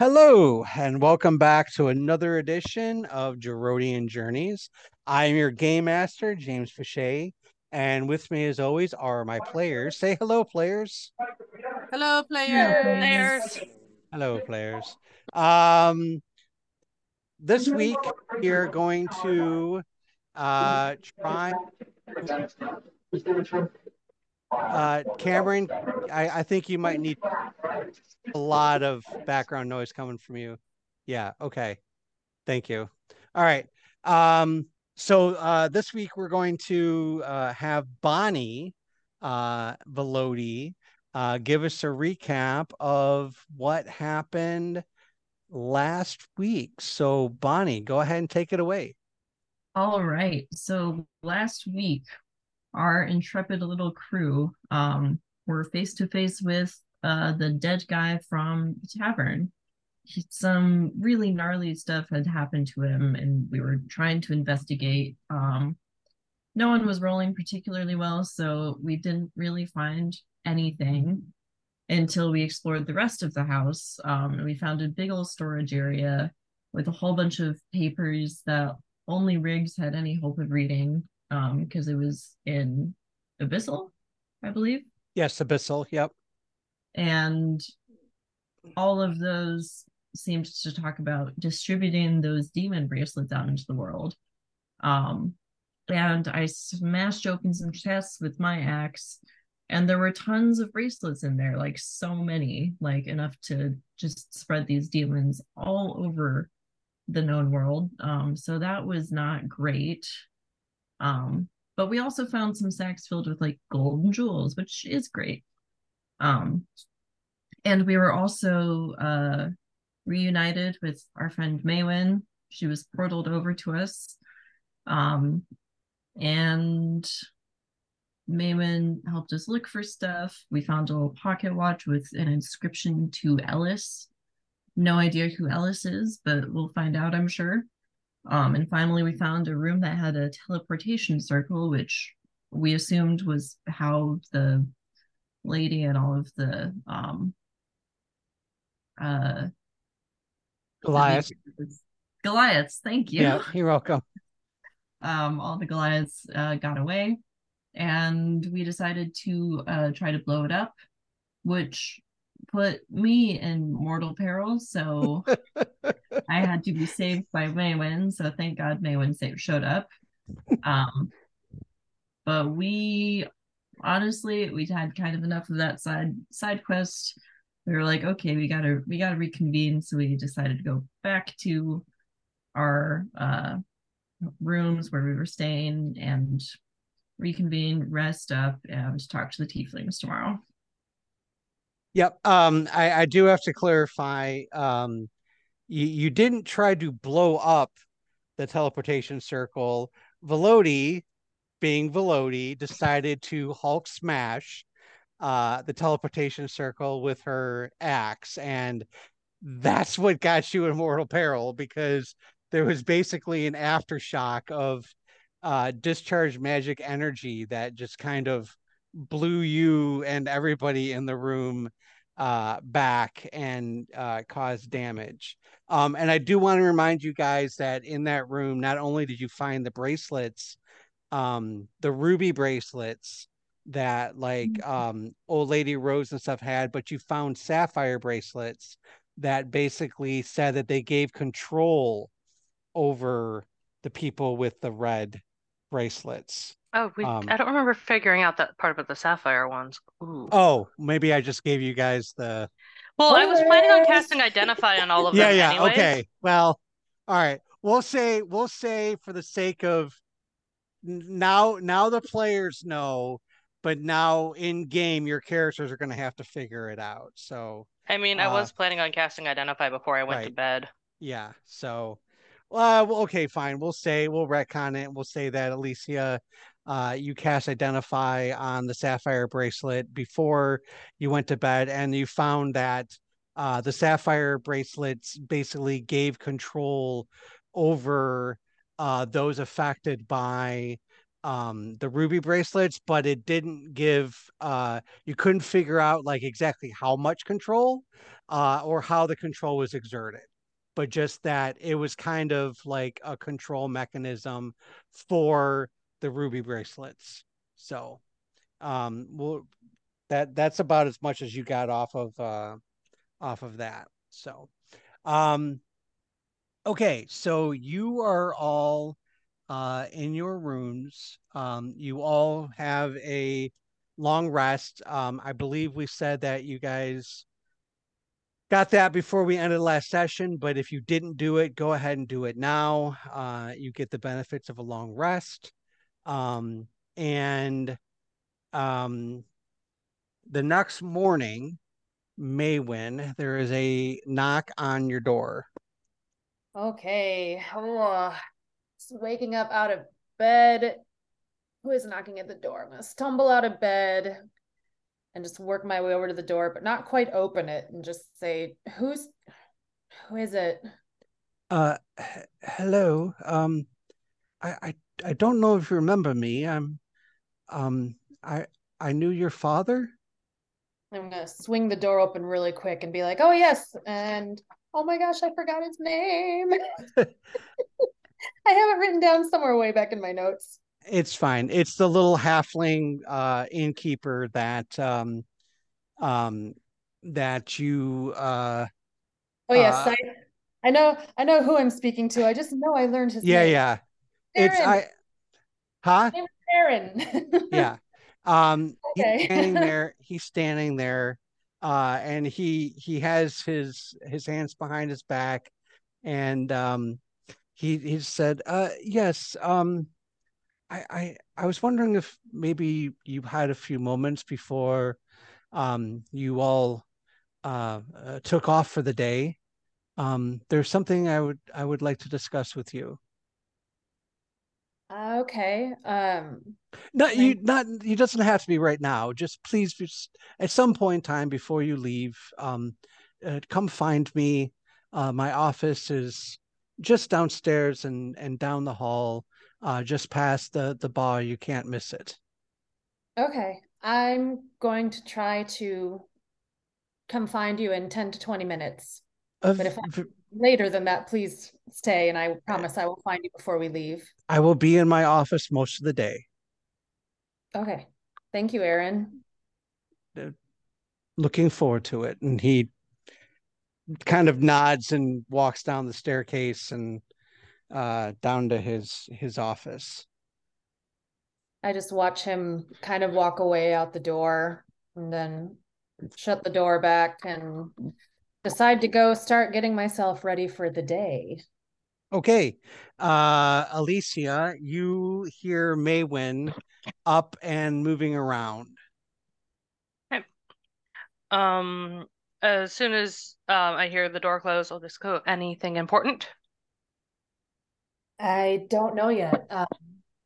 Hello, and welcome back to another edition of Jerodian Journeys. I am your game master, James Fichet, and with me, as always, are my players. Say hello, players. Hello, players. Hello, players. Um, this week we are going to uh try. Uh, Cameron, I, I think you might need a lot of background noise coming from you. Yeah, okay. Thank you. All right. Um, so uh, this week we're going to uh, have Bonnie uh, Velody uh, give us a recap of what happened last week. So Bonnie, go ahead and take it away. All right. So last week, our intrepid little crew um, were face to face with uh, the dead guy from the tavern. He, some really gnarly stuff had happened to him, and we were trying to investigate. Um, no one was rolling particularly well, so we didn't really find anything until we explored the rest of the house. Um, we found a big old storage area with a whole bunch of papers that only Riggs had any hope of reading because um, it was in Abyssal, I believe. Yes, Abyssal. Yep. And all of those seemed to talk about distributing those demon bracelets out into the world. Um, and I smashed open some chests with my axe, and there were tons of bracelets in there, like so many, like enough to just spread these demons all over the known world. Um, so that was not great. Um, but we also found some sacks filled with like gold and jewels, which is great. Um, and we were also uh, reunited with our friend Maywen. She was portaled over to us. Um, and Maywen helped us look for stuff. We found a little pocket watch with an inscription to Ellis. No idea who Ellis is, but we'll find out, I'm sure. Um, and finally, we found a room that had a teleportation circle, which we assumed was how the lady and all of the um, uh, Goliath. Goliaths, thank you. Yeah, you're welcome. Um, all the Goliaths uh, got away, and we decided to uh, try to blow it up, which put me in mortal peril. So I had to be saved by Maywen. So thank God Maywen showed up. Um, but we honestly we had kind of enough of that side side quest. We were like, okay, we gotta we gotta reconvene. So we decided to go back to our uh, rooms where we were staying and reconvene, rest up, and talk to the tieflings tomorrow. Yep. Um, I, I do have to clarify. Um, you, you didn't try to blow up the teleportation circle. Velody, being Velody, decided to Hulk smash uh, the teleportation circle with her axe, and that's what got you in mortal peril because there was basically an aftershock of uh, discharged magic energy that just kind of blew you and everybody in the room uh, back and uh, caused damage. Um, and I do want to remind you guys that in that room, not only did you find the bracelets, um, the ruby bracelets that like mm-hmm. um, old lady Rose and stuff had, but you found sapphire bracelets that basically said that they gave control over the people with the red bracelets. Oh, we um, I don't remember figuring out that part about the sapphire ones. Ooh. Oh, maybe I just gave you guys the Well, I was planning on casting identify on all of yeah, them. Yeah, yeah. Okay. Well, all right. We'll say we'll say for the sake of now now the players know, but now in game your characters are gonna have to figure it out. So I mean, I uh, was planning on casting identify before I went right. to bed. Yeah. So uh, well, okay, fine. We'll say we'll retcon it. We'll say that Alicia uh, you cast identify on the sapphire bracelet before you went to bed and you found that uh, the sapphire bracelets basically gave control over uh, those affected by um the ruby bracelets, but it didn't give uh you couldn't figure out like exactly how much control uh or how the control was exerted. But just that it was kind of like a control mechanism for the ruby bracelets. So, um, well, that that's about as much as you got off of uh, off of that. So, um, okay, so you are all uh, in your rooms. Um, you all have a long rest. Um, I believe we said that you guys got that before we ended last session, but if you didn't do it, go ahead and do it now. Uh, you get the benefits of a long rest. Um, and um, the next morning, Maywen, there is a knock on your door. Okay. Oh, just waking up out of bed. Who is knocking at the door? I'm gonna stumble out of bed and just work my way over to the door, but not quite open it and just say, "Who's who is it?" Uh, hello. Um, I, I I don't know if you remember me. I'm, um, I I knew your father. I'm gonna swing the door open really quick and be like, "Oh yes," and oh my gosh, I forgot his name. I have it written down somewhere way back in my notes. It's fine. It's the little halfling uh innkeeper that um um that you uh Oh yes, uh I I know I know who I'm speaking to. I just know I learned his name. yeah name. yeah. It's I huh? Aaron. Yeah. Um he's standing there, he's standing there, uh, and he he has his his hands behind his back and um he he said, uh yes, um I, I I was wondering if maybe you had a few moments before um, you all uh, uh, took off for the day. Um, there's something I would I would like to discuss with you. Okay. Um, Not you not you doesn't have to be right now. Just please just at some point in time before you leave, um, uh, come find me. Uh, my office is just downstairs and and down the hall, uh, just past the the bar. You can't miss it. okay. I'm going to try to come find you in 10 to 20 minutes. But if I- Later than that, please stay and I promise I will find you before we leave. I will be in my office most of the day. Okay. Thank you, Aaron. Looking forward to it. And he kind of nods and walks down the staircase and uh, down to his his office. I just watch him kind of walk away out the door and then shut the door back and decide to go start getting myself ready for the day. Okay. Uh, Alicia, you hear Maywen up and moving around. Um, as soon as um I hear the door close, I'll just go, anything important? I don't know yet. Um,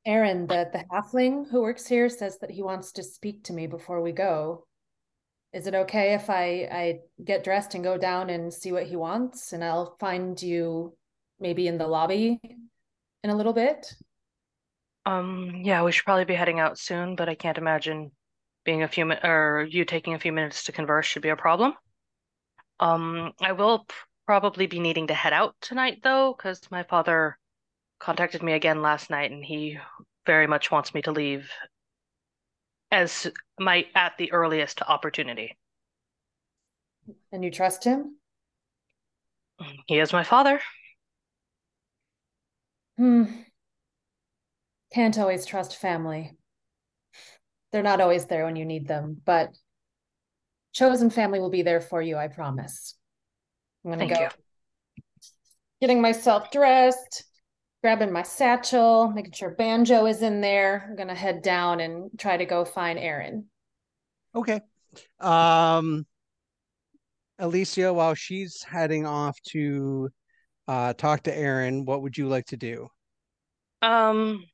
Aaron, the the halfling who works here says that he wants to speak to me before we go. Is it okay if I I get dressed and go down and see what he wants, and I'll find you maybe in the lobby in a little bit? Um, yeah, we should probably be heading out soon, but I can't imagine being a few min or you taking a few minutes to converse should be a problem. Um, I will probably be needing to head out tonight though, because my father contacted me again last night and he very much wants me to leave as my at the earliest opportunity. And you trust him? He is my father. Hmm. Can't always trust family. They're not always there when you need them, but chosen family will be there for you, I promise. I'm gonna Thank go you. getting myself dressed, grabbing my satchel, making sure Banjo is in there. I'm gonna head down and try to go find Aaron. Okay. Um, Alicia, while she's heading off to uh, talk to Aaron, what would you like to do? Um,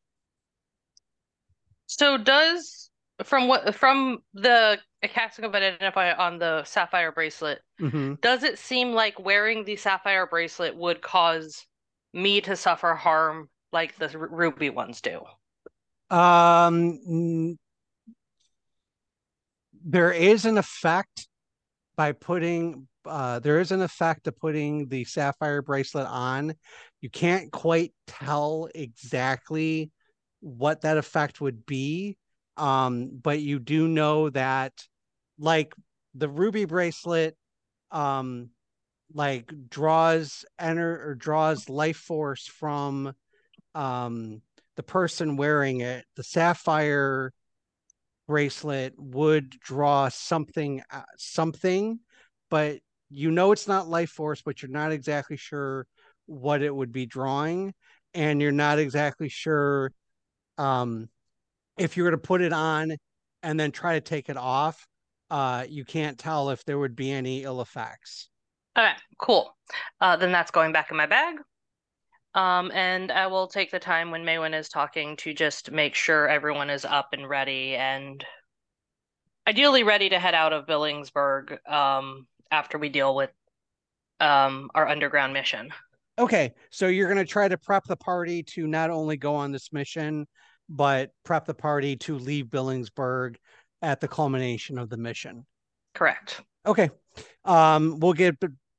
so does from what from the casting of identify on the sapphire bracelet, hmm does it seem like wearing the sapphire bracelet would cause me to suffer harm like the ruby ones do? Um, there is an effect by putting uh there is an effect of putting the sapphire bracelet on. You can't quite tell exactly what that effect would be. Um, but you do know that like the ruby bracelet um like draws enter or draws life force from um the person wearing it. The sapphire bracelet would draw something uh, something but you know it's not life force but you're not exactly sure what it would be drawing and you're not exactly sure um if you were to put it on and then try to take it off uh you can't tell if there would be any ill effects Okay, cool. Uh, then that's going back in my bag. Um, and I will take the time when Maywen is talking to just make sure everyone is up and ready and ideally ready to head out of Billingsburg um, after we deal with um, our underground mission. okay so you're going to try to prep the party to not only go on this mission but prep the party to leave billingsburg at the culmination of the mission Correct. Okay. Um, we'll get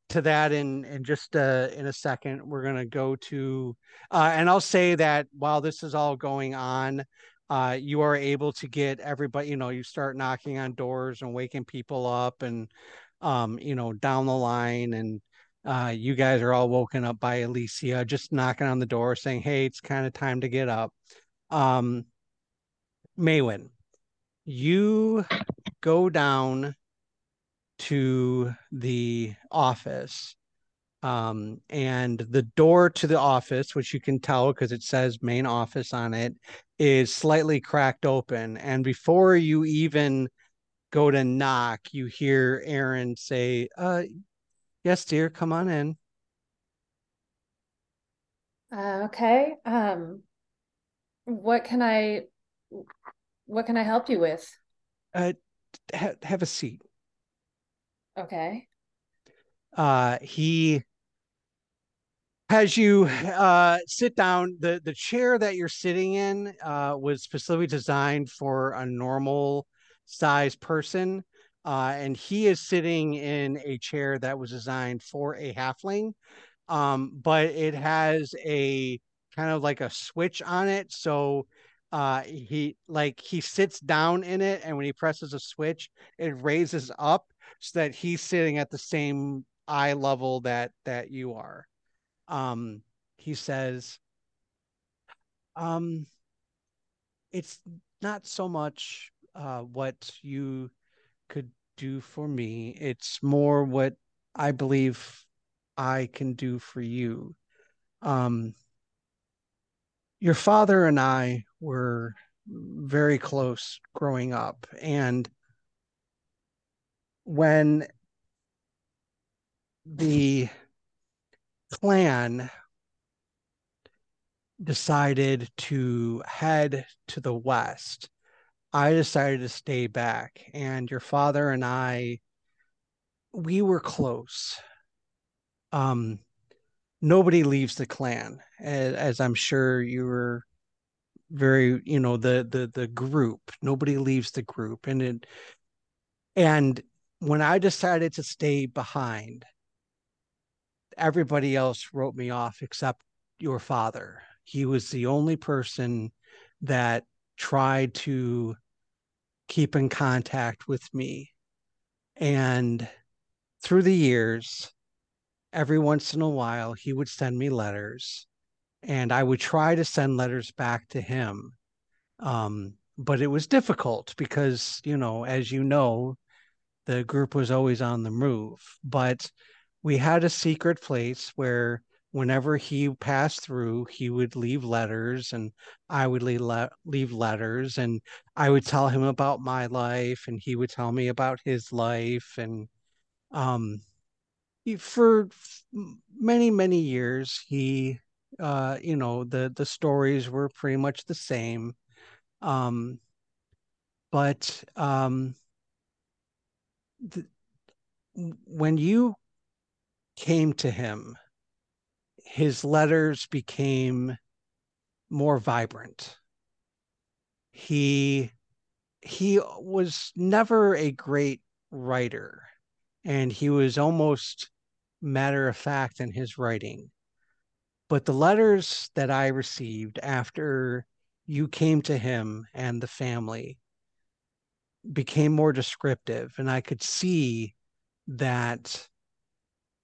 to that in in just uh in a second. We're gonna go to uh and I'll say that while this is all going on, uh you are able to get everybody, you know, you start knocking on doors and waking people up and um, you know, down the line and uh you guys are all woken up by Alicia just knocking on the door saying, Hey, it's kind of time to get up. Um Maywen, you go down to the office. Um, and the door to the office, which you can tell because it says main office on it, is slightly cracked open. And before you even go to knock, you hear Aaron say, uh, yes, dear, come on in. Uh, okay. Um, what can I, what can I help you with? Uh, ha- have a seat. Okay. uh he has you uh sit down the the chair that you're sitting in uh was specifically designed for a normal size person uh and he is sitting in a chair that was designed for a halfling um but it has a kind of like a switch on it so uh he like he sits down in it and when he presses a switch it raises up so that he's sitting at the same eye level that that you are. Um he says um it's not so much uh what you could do for me. It's more what i believe i can do for you. Um your father and i were very close growing up and when the clan decided to head to the west, I decided to stay back. And your father and I, we were close. Um, nobody leaves the clan, as, as I'm sure you were very, you know, the the the group. Nobody leaves the group, and it and when I decided to stay behind, everybody else wrote me off except your father. He was the only person that tried to keep in contact with me. And through the years, every once in a while, he would send me letters, and I would try to send letters back to him. Um, but it was difficult because, you know, as you know, the group was always on the move. But we had a secret place where whenever he passed through, he would leave letters and I would leave, le- leave letters and I would tell him about my life and he would tell me about his life. And um, for many, many years, he, uh, you know, the, the stories were pretty much the same. Um, but um, when you came to him, his letters became more vibrant. he he was never a great writer and he was almost matter of fact in his writing but the letters that i received after you came to him and the family became more descriptive and i could see that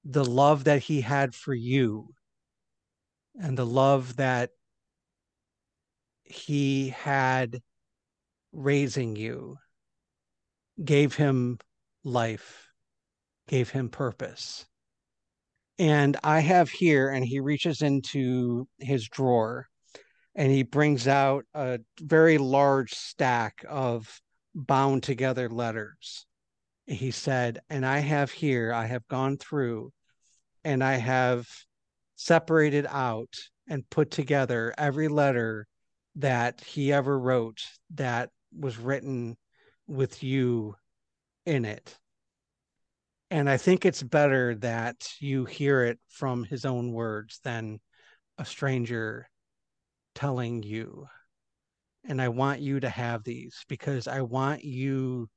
the love that he had for you and the love that he had raising you gave him life, gave him purpose. And I have here, and he reaches into his drawer and he brings out a very large stack of bound together letters. He said, And I have here, I have gone through and I have separated out and put together every letter that he ever wrote that was written with you in it. And I think it's better that you hear it from his own words than a stranger telling you. And I want you to have these because I want you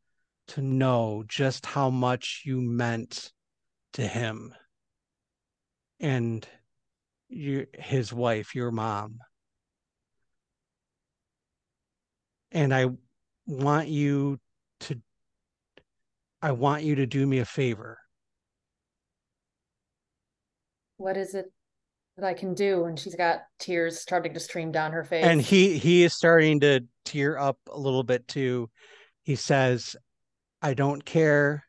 to know just how much you meant to him and you, his wife, your mom. And I want you to I want you to do me a favor. What is it that I can do? And she's got tears starting to stream down her face. And he he is starting to tear up a little bit too. He says, I don't care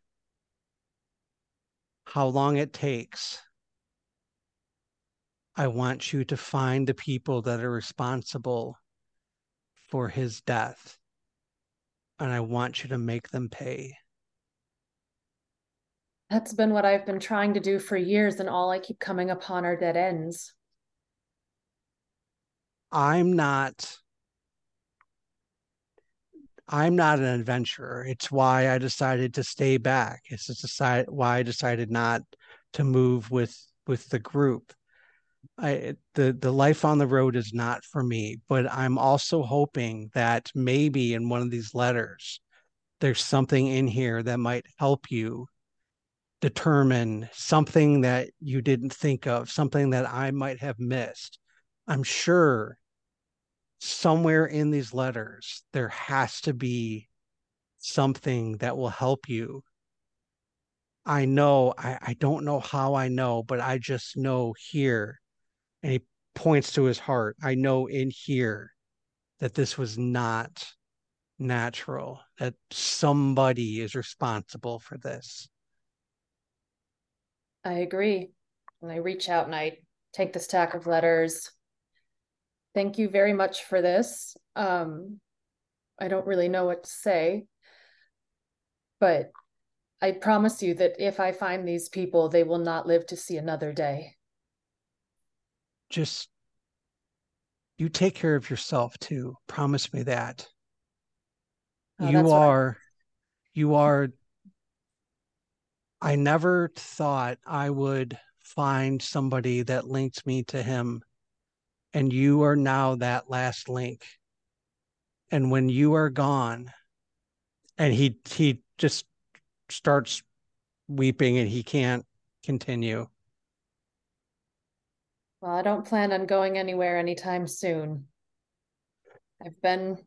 how long it takes. I want you to find the people that are responsible for his death. And I want you to make them pay. That's been what I've been trying to do for years, and all I keep coming upon are dead ends. I'm not I'm not an adventurer. It's why I decided to stay back. It's just why I decided not to move with with the group. I the the life on the road is not for me, but I'm also hoping that maybe in one of these letters there's something in here that might help you determine something that you didn't think of, something that I might have missed. I'm sure somewhere in these letters there has to be something that will help you. I know, I, I don't know how I know, but I just know here and he points to his heart. I know in here that this was not natural, that somebody is responsible for this. I agree. And I reach out and I take the stack of letters. Thank you very much for this. Um, I don't really know what to say, but I promise you that if I find these people, they will not live to see another day just you take care of yourself too. Promise me that. Oh, you are, you are. I never thought I would find somebody that linked me to him. And you are now that last link. And when you are gone, and he he just starts weeping and he can't continue. Well, I don't plan on going anywhere anytime soon. I've been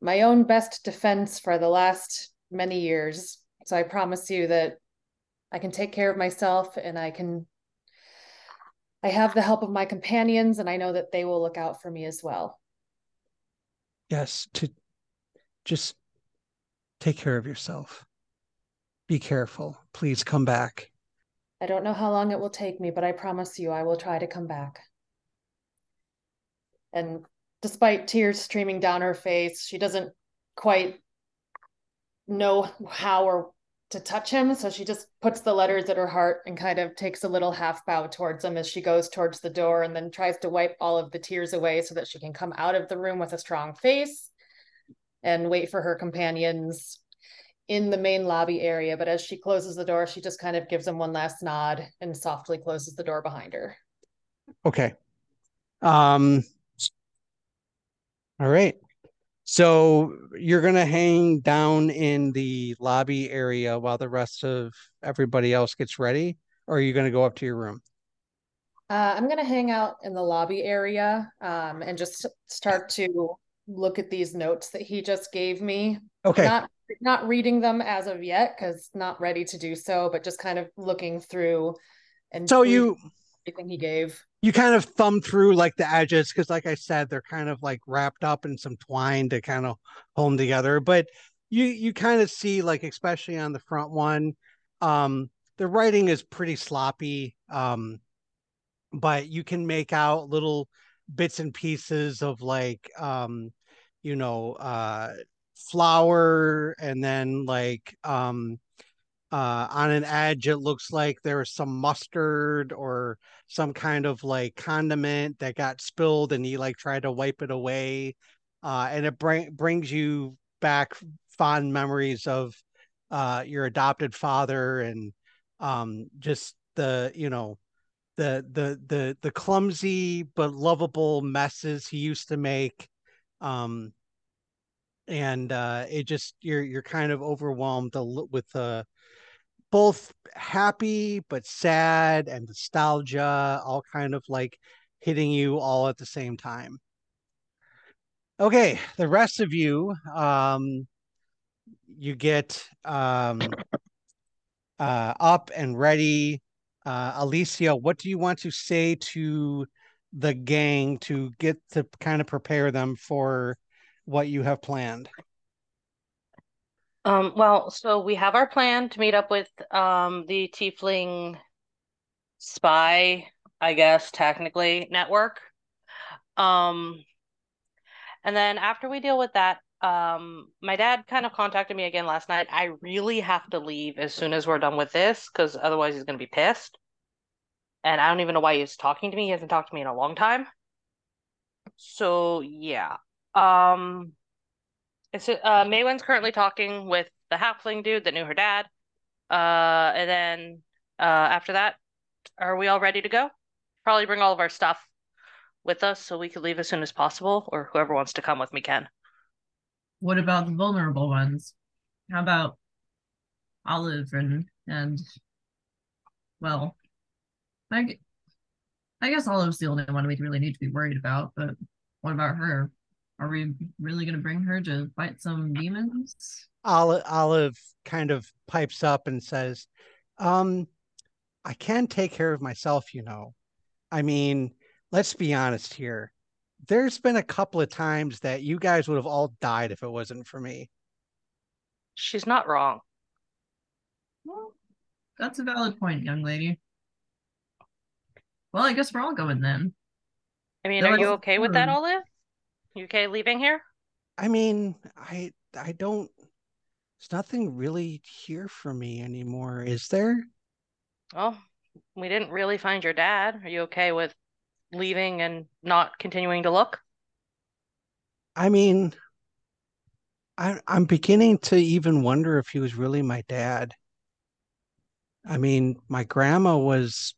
my own best defense for the last many years. So I promise you that I can take care of myself and I can I have the help of my companions and I know that they will look out for me as well. Yes, to just take care of yourself. Be careful. Please come back. I don't know how long it will take me, but I promise you I will try to come back. And despite tears streaming down her face, she doesn't quite know how or to touch him. So she just puts the letters at her heart and kind of takes a little half bow towards him as she goes towards the door and then tries to wipe all of the tears away so that she can come out of the room with a strong face and wait for her companions in the main lobby area, but as she closes the door, she just kind of gives him one last nod and softly closes the door behind her. Okay. Um all right. So you're gonna hang down in the lobby area while the rest of everybody else gets ready, or are you gonna go up to your room? Uh, I'm gonna hang out in the lobby area, um, and just start to look at these notes that he just gave me. Okay. Not not reading them as of yet, because not ready to do so, but just kind of looking through and So you everything he gave. you kind of thumb through like the edges because like I said, they're kind of like wrapped up in some twine to kind of hold them together. But you you kind of see like especially on the front one, um, the writing is pretty sloppy. Um, but you can make out little bits and pieces of like um, you know, uh flour and then like um uh, on an edge, it looks like there was some mustard or some kind of like condiment that got spilled, and he like tried to wipe it away. Uh, and it bring, brings you back fond memories of uh, your adopted father and um, just the you know the the the the clumsy but lovable messes he used to make. Um, and uh, it just you're you're kind of overwhelmed with uh, both happy but sad and nostalgia, all kind of like hitting you all at the same time. Okay, the rest of you, um, you get um, uh, up and ready. Uh, Alicia, what do you want to say to the gang to get to kind of prepare them for what you have planned? Um, well, so we have our plan to meet up with um the Tiefling spy, I guess, technically network. Um, and then after we deal with that, um, my dad kind of contacted me again last night. I really have to leave as soon as we're done with this because otherwise he's gonna be pissed. And I don't even know why he's talking to me. He hasn't talked to me in a long time. So yeah. Um it's uh Maywen's currently talking with the halfling dude that knew her dad. Uh and then uh after that, are we all ready to go? Probably bring all of our stuff with us so we could leave as soon as possible, or whoever wants to come with me can. What about the vulnerable ones? How about Olive and and well, I I guess Olive's the only one we really need to be worried about, but what about her? Are we really going to bring her to fight some demons? Olive, Olive kind of pipes up and says, um, I can take care of myself, you know. I mean, let's be honest here. There's been a couple of times that you guys would have all died if it wasn't for me. She's not wrong. Well, that's a valid point, young lady. Well, I guess we're all going then. I mean, are you okay with that, Olive? You okay leaving here? I mean, I I don't there's nothing really here for me anymore, is there? Well, we didn't really find your dad. Are you okay with leaving and not continuing to look? I mean, I I'm beginning to even wonder if he was really my dad. I mean, my grandma was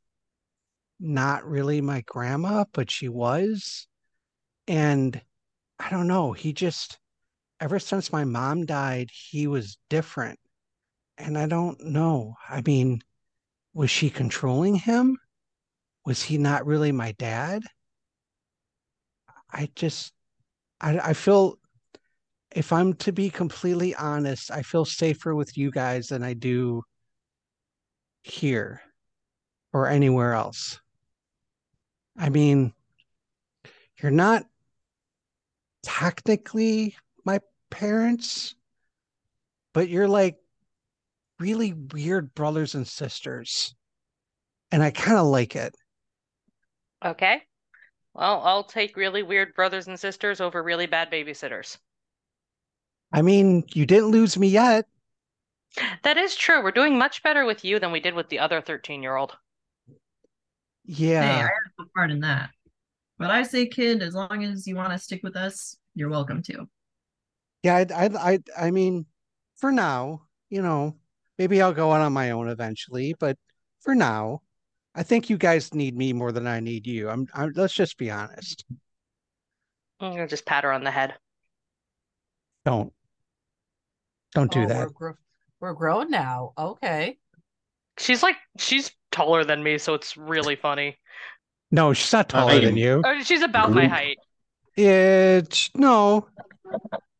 not really my grandma, but she was. And I don't know. He just, ever since my mom died, he was different. And I don't know. I mean, was she controlling him? Was he not really my dad? I just, I, I feel, if I'm to be completely honest, I feel safer with you guys than I do here or anywhere else. I mean, you're not technically my parents, but you're like really weird brothers and sisters. And I kind of like it. Okay. Well, I'll take really weird brothers and sisters over really bad babysitters. I mean, you didn't lose me yet. That is true. We're doing much better with you than we did with the other 13 year old. Yeah. Hey, I have no part in that. But I say, kid, as long as you want to stick with us, you're welcome to. Yeah, I, I, I, I mean, for now, you know, maybe I'll go out on my own eventually, but for now, I think you guys need me more than I need you. I'm, I'm let's just be honest. I'm gonna just pat her on the head. Don't. Don't do Oh, that. We're, gro- we're grown now. Okay. She's like she's taller than me, so it's really funny. No, she's not taller I than you. Or she's about my Group. height. It's no.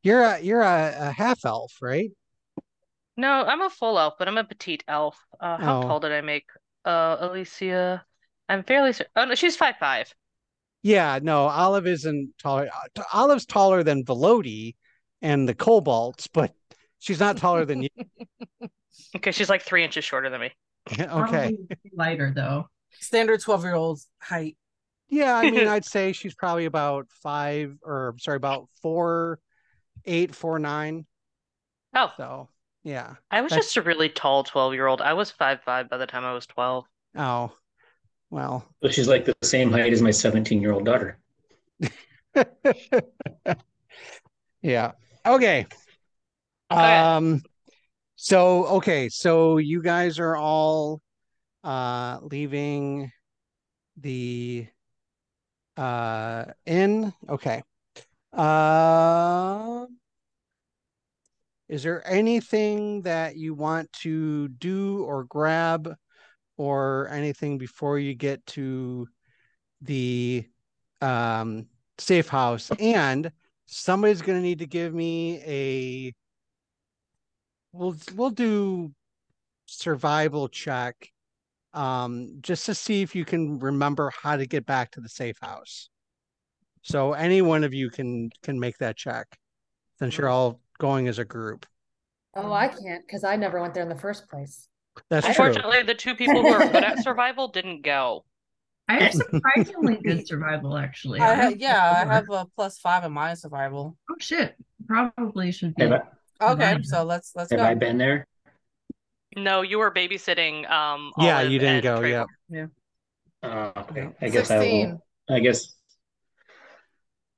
You're a you're a, a half elf, right? No, I'm a full elf, but I'm a petite elf. Uh, how Oh. tall did I make? Uh, Alicia, I'm fairly cer- Oh no, she's five five. Yeah, no, Olive isn't taller. uh, t- Olive's taller than Velody and the Cobalts, but she's not taller than you. Okay, she's like three inches shorter than me. Okay. Probably lighter though. Standard 12 year old's height. Yeah, I mean, I'd say she's probably about five or sorry, about four, eight, four, nine. Oh, So yeah. I was that's- just a really tall 12 year old. I was five five by the time I was 12. Oh, well. So she's like the same height as my 17 year old daughter. Yeah. Okay. Okay. Um so okay, so you guys are all uh leaving the uh inn. Okay. Uh is there anything that you want to do or grab or anything before you get to the um safe house? And somebody's going to need to give me a we'll we'll do survival check um just to see if you can remember how to get back to the safe house so any one of you can can make that check since you're all going as a group Oh, I can't because I never went there in the first place. that's true Unfortunately, the two people who are good at survival didn't go. I have surprisingly good survival actually. I have yeah, I have a plus five in my survival. Oh shit. Probably should be. Have I, Okay, Nice. so let's let's have go. I been there? No, you were babysitting um yeah Olive you didn't and go Trevor. yeah Uh, okay. I guess I 16. will. I guess,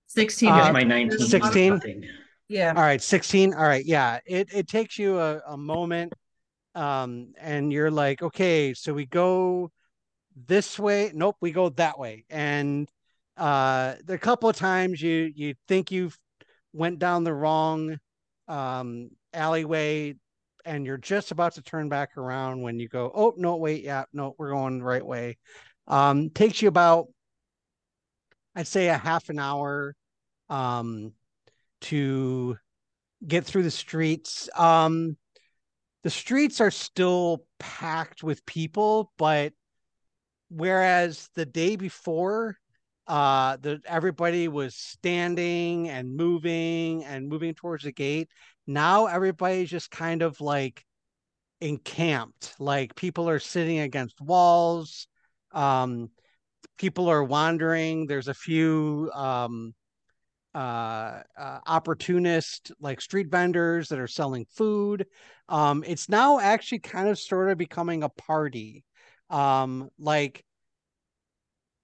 16 Uh, I is guess my 19 is 16? nothing. Yeah. all right 16 all right yeah it it takes you a, a moment um and you're like okay so we go this way nope we go that way and uh the couple of times you you think you've went down the wrong um alleyway and you're just about to turn back around when you go oh no wait yeah no we're going the right way um takes you about i'd say a half an hour um to get through the streets um the streets are still packed with people but whereas the day before uh the everybody was standing and moving and moving towards the gate. Now everybody's just kind of like encamped like people are sitting against walls um people are wandering. There's a few um uh, uh opportunist like street vendors that are selling food. Um it's now actually kind of sort of becoming a party. Um like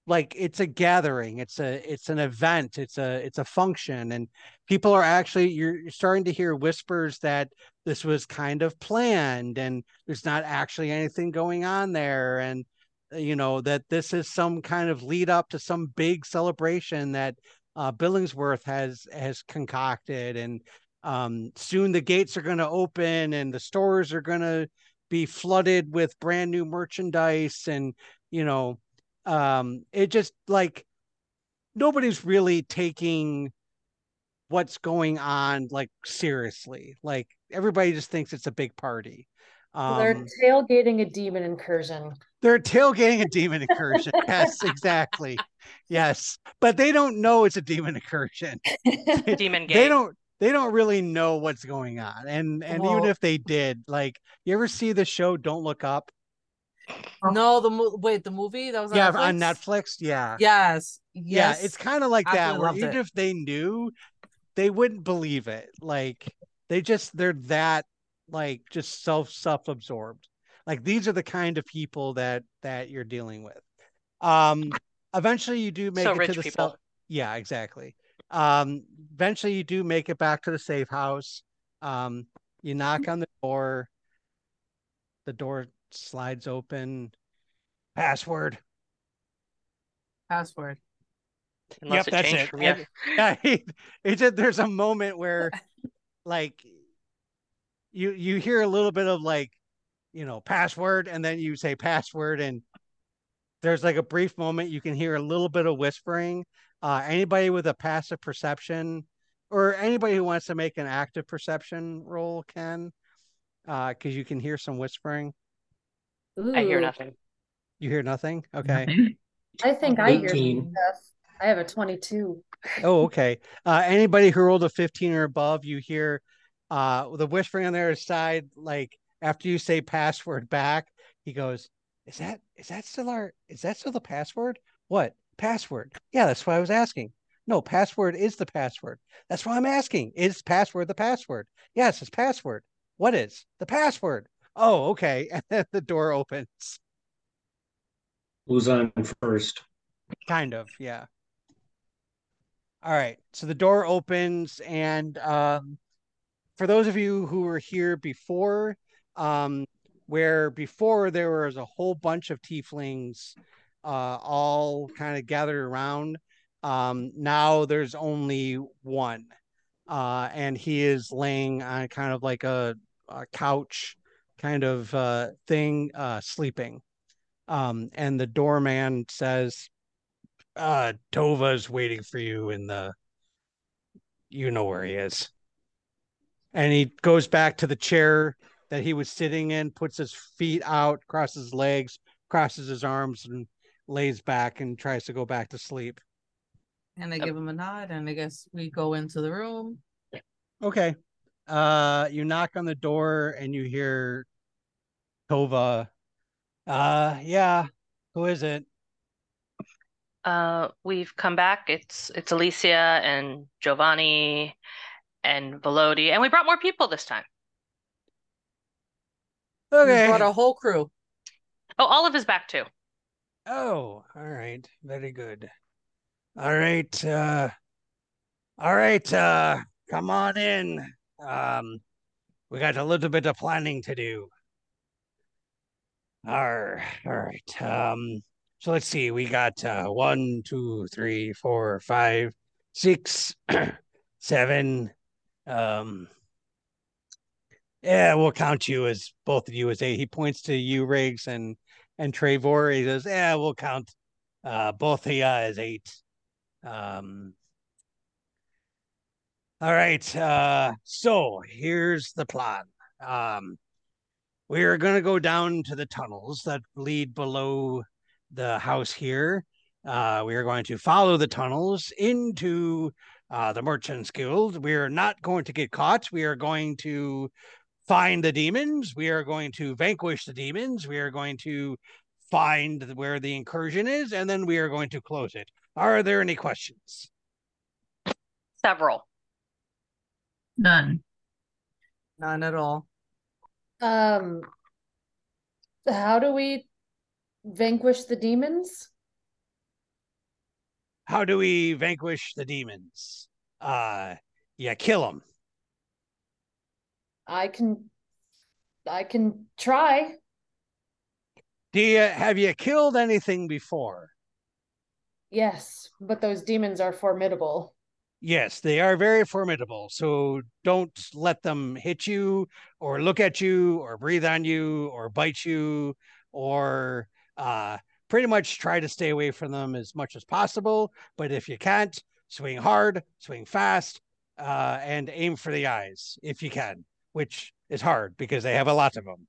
like it's a gathering it's a it's an event it's a it's a function and people are actually you're, you're starting to hear whispers that this was kind of planned and there's not actually anything going on there and uh, you know that this is some kind of lead up to some big celebration that uh, Billingsworth has has concocted and um, soon the gates are going to open and the stores are going to be flooded with brand new merchandise and you know um it just like nobody's really taking what's going on like seriously. Like everybody just thinks it's a big party. Um they're tailgating a demon incursion. they're tailgating a demon incursion. Yes exactly. Yes. But they don't know it's a demon incursion. Demon game. they don't they don't really know what's going on. And and even if they did like you ever see the show don't look up No, the mo- wait, the movie that was on yeah Netflix? on netflix yeah Yes. yeah it's kind of like that where even it. if they knew they wouldn't believe it like they just they're that like just self self-absorbed like these are the kind of people that that you're dealing with um eventually you do make So it rich to the people. cell- yeah exactly um eventually you do make it back to the safe house um you knock on the door the door slides open password Password. Unless Yep, it that's it. from yeah. yeah, it, it's just, there's a moment where like you you hear a little bit of like you know password and then you say password and there's like a brief moment you can hear a little bit of whispering uh anybody with a passive perception or anybody who wants to make an active perception roll can uh because you can hear some whispering I hear nothing. you hear nothing okay Nothing. I think I hear some 18. stuff. I have a 22. Oh, okay. Uh, anybody who rolled a 15 or above, you hear uh, the whispering on the other side. Like after you say password back, he goes, "Is that is that still our? Is that still the password? What password? Yeah, that's what I was asking. No, password is the password. That's why I'm asking. Is password the password? Yes, it's password. What is the password? Oh, okay. And then the door opens. Who's on first? Kind of, yeah. All right. So the door opens, and um, for those of you who were here before, um, where before there was a whole bunch of tieflings uh, all kind of gathered around, um, now there's only one. Uh, and he is laying on kind of like a, a couch kind of uh, thing, uh, sleeping. Um, and the doorman says, uh Tova's waiting for you in the you know where he is. And he goes back to the chair that he was sitting in, puts his feet out, crosses his legs, crosses his arms, and lays back and tries to go back to sleep. And I give him a nod, and I guess we go into the room. Okay. Uh you knock on the door and you hear Tova. Uh yeah, who is it? Uh, we've come back. It's it's Alicia and Giovanni and Velody, and we brought more people this time. We Okay. brought a whole crew. Oh, Olive is back too. Oh, all right. Very good. All right. Uh all right, uh come on in. Um we got a little bit of planning to do. All right. Um so let's see. We got uh one, two, three, four, five, six, seven. Um yeah, we'll count you as both of you as eight. He points to you, Riggs, and and Trevor. He says, "Yeah, we'll count uh, both of you as eight. Um, all right. Uh, so here's the plan. Um, we are going to go down to the tunnels that lead below the house here. Uh, we are going to follow the tunnels into uh, the Merchants Guild. We are not going to get caught. We are going to find the demons. We are going to vanquish the demons. We are going to find where the incursion is, and then we are going to close it. Are there any questions? Several. None. None at all. Um, how do we vanquish the demons? How do we vanquish the demons? Uh, yeah, kill them. I can, I can try. Do you have you killed anything before? Yes, but those demons are formidable. Yes, they are very formidable. So don't let them hit you or look at you or breathe on you or bite you or uh, pretty much try to stay away from them as much as possible. But if you can't, swing hard, swing fast, uh, and aim for the eyes if you can, which is hard because they have a lot of them.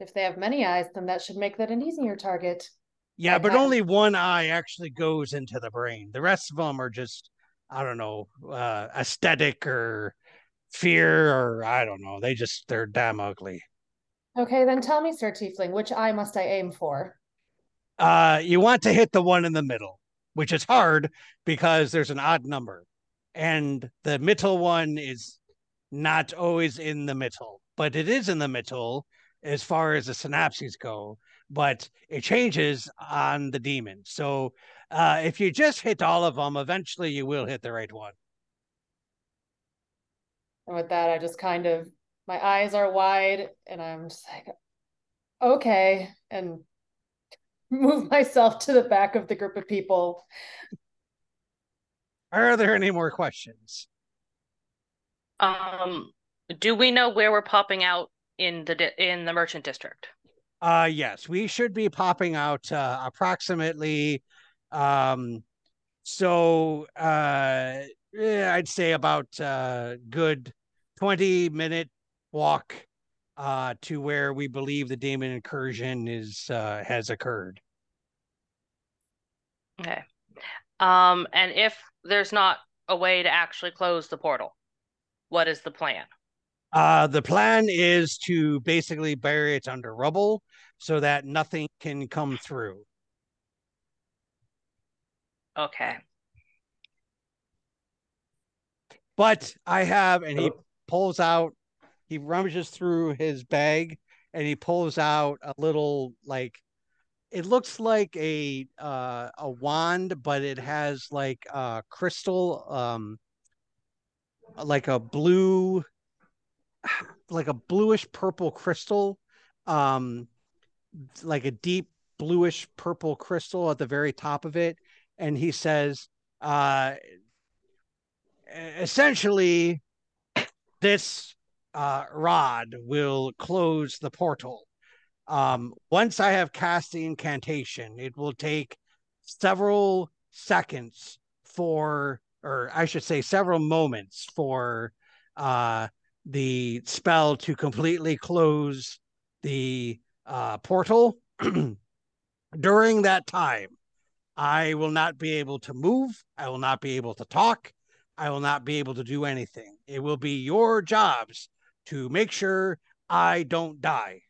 If they have many eyes, then that should make that an easier target. Yeah, but only one eye actually goes into the brain. The rest of them are just, I don't know, uh, aesthetic or fear or I don't know. They just they're damn ugly. Okay, then tell me, Sir Tiefling, which eye must I aim for? Uh, you want to hit the one in the middle, which is hard because there's an odd number, and the middle one is not always in the middle, but it is in the middle as far as the synapses go. But it changes on the demon. So uh, if you just hit all of them, eventually you will hit the right one. And with that, I just kind of, my eyes are wide and I'm just like, okay, and move myself to the back of the group of people. Are there any more questions? Um, do we know where we're popping out in the di- in the merchant district? Uh yes, we should be popping out uh, approximately um so uh I'd say about uh good 20 minute walk uh to where we believe the demon incursion is uh has occurred. Okay. Um, and if there's not a way to actually close the portal, what is the plan? Uh the plan is to basically bury it under rubble so that nothing can come through. Okay. But I have, and he pulls out, he rummages through his bag and he pulls out a little like it looks like a uh a wand, but it has like a crystal, um like a blue like a bluish purple crystal, um like a deep bluish purple crystal at the very top of it. And he says, uh essentially this uh, rod will close the portal. Um, once I have cast the incantation, it will take several seconds for, or I should say, several moments for uh, the spell to completely close the uh, portal. During that time, I will not be able to move. I will not be able to talk. I will not be able to do anything. It will be your jobs to make sure I don't die.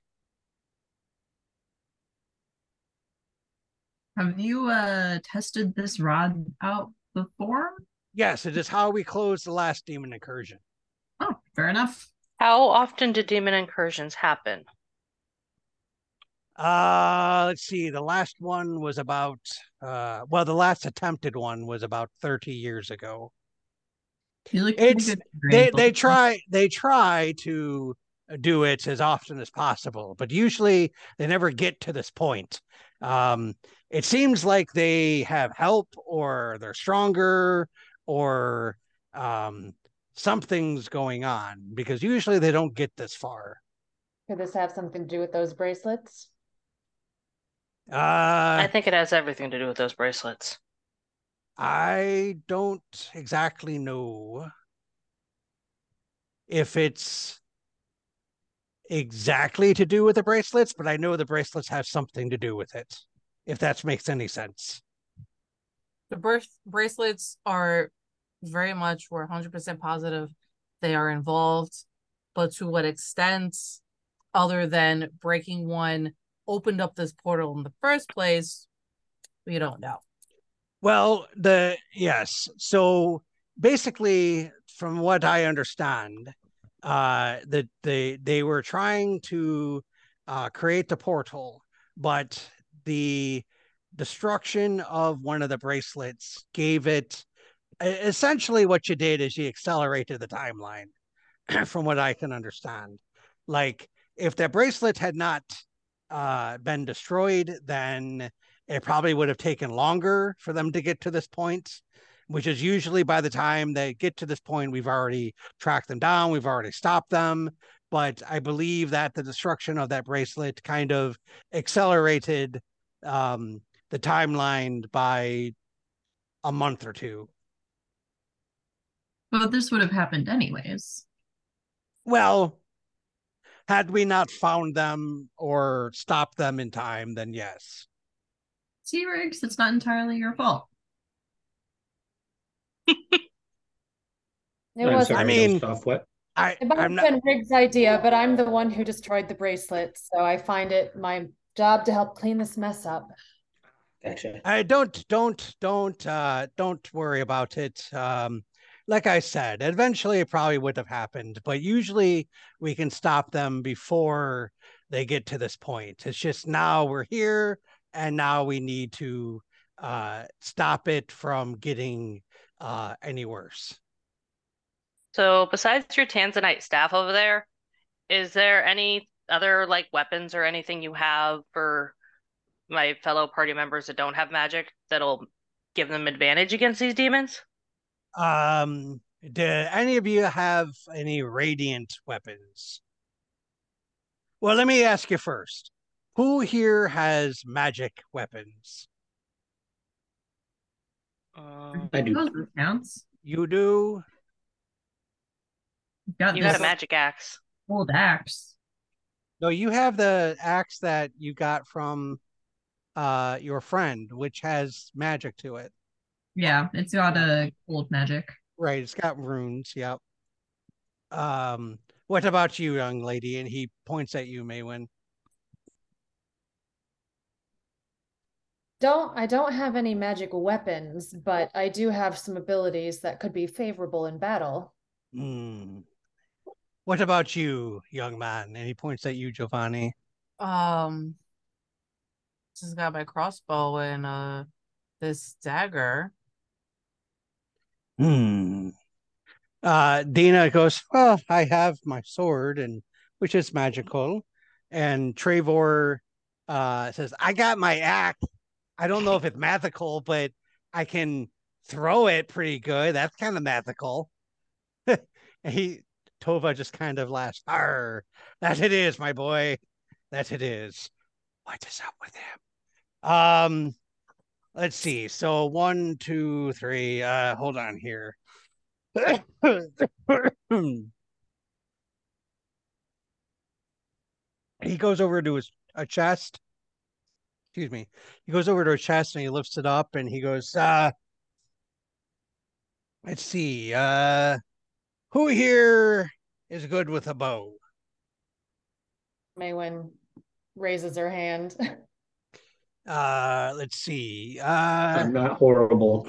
Have you uh tested this rod out before? Yes, it is how we closed the last demon incursion. Oh, fair enough. How often do demon incursions happen? Uh, let's see. The last one was about uh well, the last attempted one was about 30 years ago. You look pretty It's they they try they try to do it as often as possible, but usually they never get to this point. Um, it seems like they have help or they're stronger or um, something's going on because usually they don't get this far. Could this have something to do with those bracelets? I Uh, think it has everything to do with those bracelets. I don't exactly know if it's exactly to do with the bracelets, but I know the bracelets have something to do with it, if that makes any sense. The birth bracelets are very much, we're 100% positive they are involved, but to what extent, other than breaking one, opened up this portal in the first place, we don't know. Well, the yes. So basically, from what I understand, uh, that they they were trying to uh, create the portal, but the destruction of one of the bracelets gave it. Essentially, what you did is you accelerated the timeline, from what I can understand. Like if the bracelet had not uh, been destroyed, then it probably would have taken longer for them to get to this point, which is usually by the time they get to this point, we've already tracked them down, we've already stopped them. But I believe that the destruction of that bracelet kind of accelerated um, the timeline by a month or two. But this would have happened anyways. Well, had we not found them or stopped them in time, then yes. See, Riggs, it's not entirely your fault. It I'm was sorry, I mean- Off what? I, it might I'm have not. been Riggs' idea, but I'm the one who destroyed the bracelets, so I find it my job to help clean this mess up. Gotcha. I don't don't don't uh don't worry about it. Um like I said, eventually it probably would have happened, but usually we can stop them before they get to this point. It's just now we're here and now we need to uh stop it from getting uh any worse. So besides your Tanzanite staff over there, is there any other like weapons or anything you have for my fellow party members that don't have magic that'll give them advantage against these demons? Um Do any of you have any radiant weapons? Well, let me ask you first. Who here has magic weapons? Um, I do. Those counts. You do? You've got you got a magic axe. old axe. No, you have the axe that you got from uh your friend, which has magic to it. Yeah, it's got a old magic. Right, it's got runes, yep. Um, what about you, young lady? And he points at you, Maywen. Don't I don't have any magic weapons, but I do have some abilities that could be favorable in battle. Hmm. What about you, young man? And he points at you, Giovanni. Um, just got my crossbow and uh this dagger. Hmm. Uh, Dina goes, Well, I have my sword, and which is magical. And Trevor uh says, I got my axe. I don't know if it's magical, but I can throw it pretty good. That's kind of magical. and he Tova just kind of laughs. Arr, that it is, my boy. That it is. What is up with him? Um, let's see. So one, two, three. Uh, hold on here. he goes over to his a chest. Excuse me. He goes over to a chest and he lifts it up and he goes, uh, let's see. Uh, who here is good with a bow? Maywen raises her hand. Uh, let's see. Uh, I'm not horrible.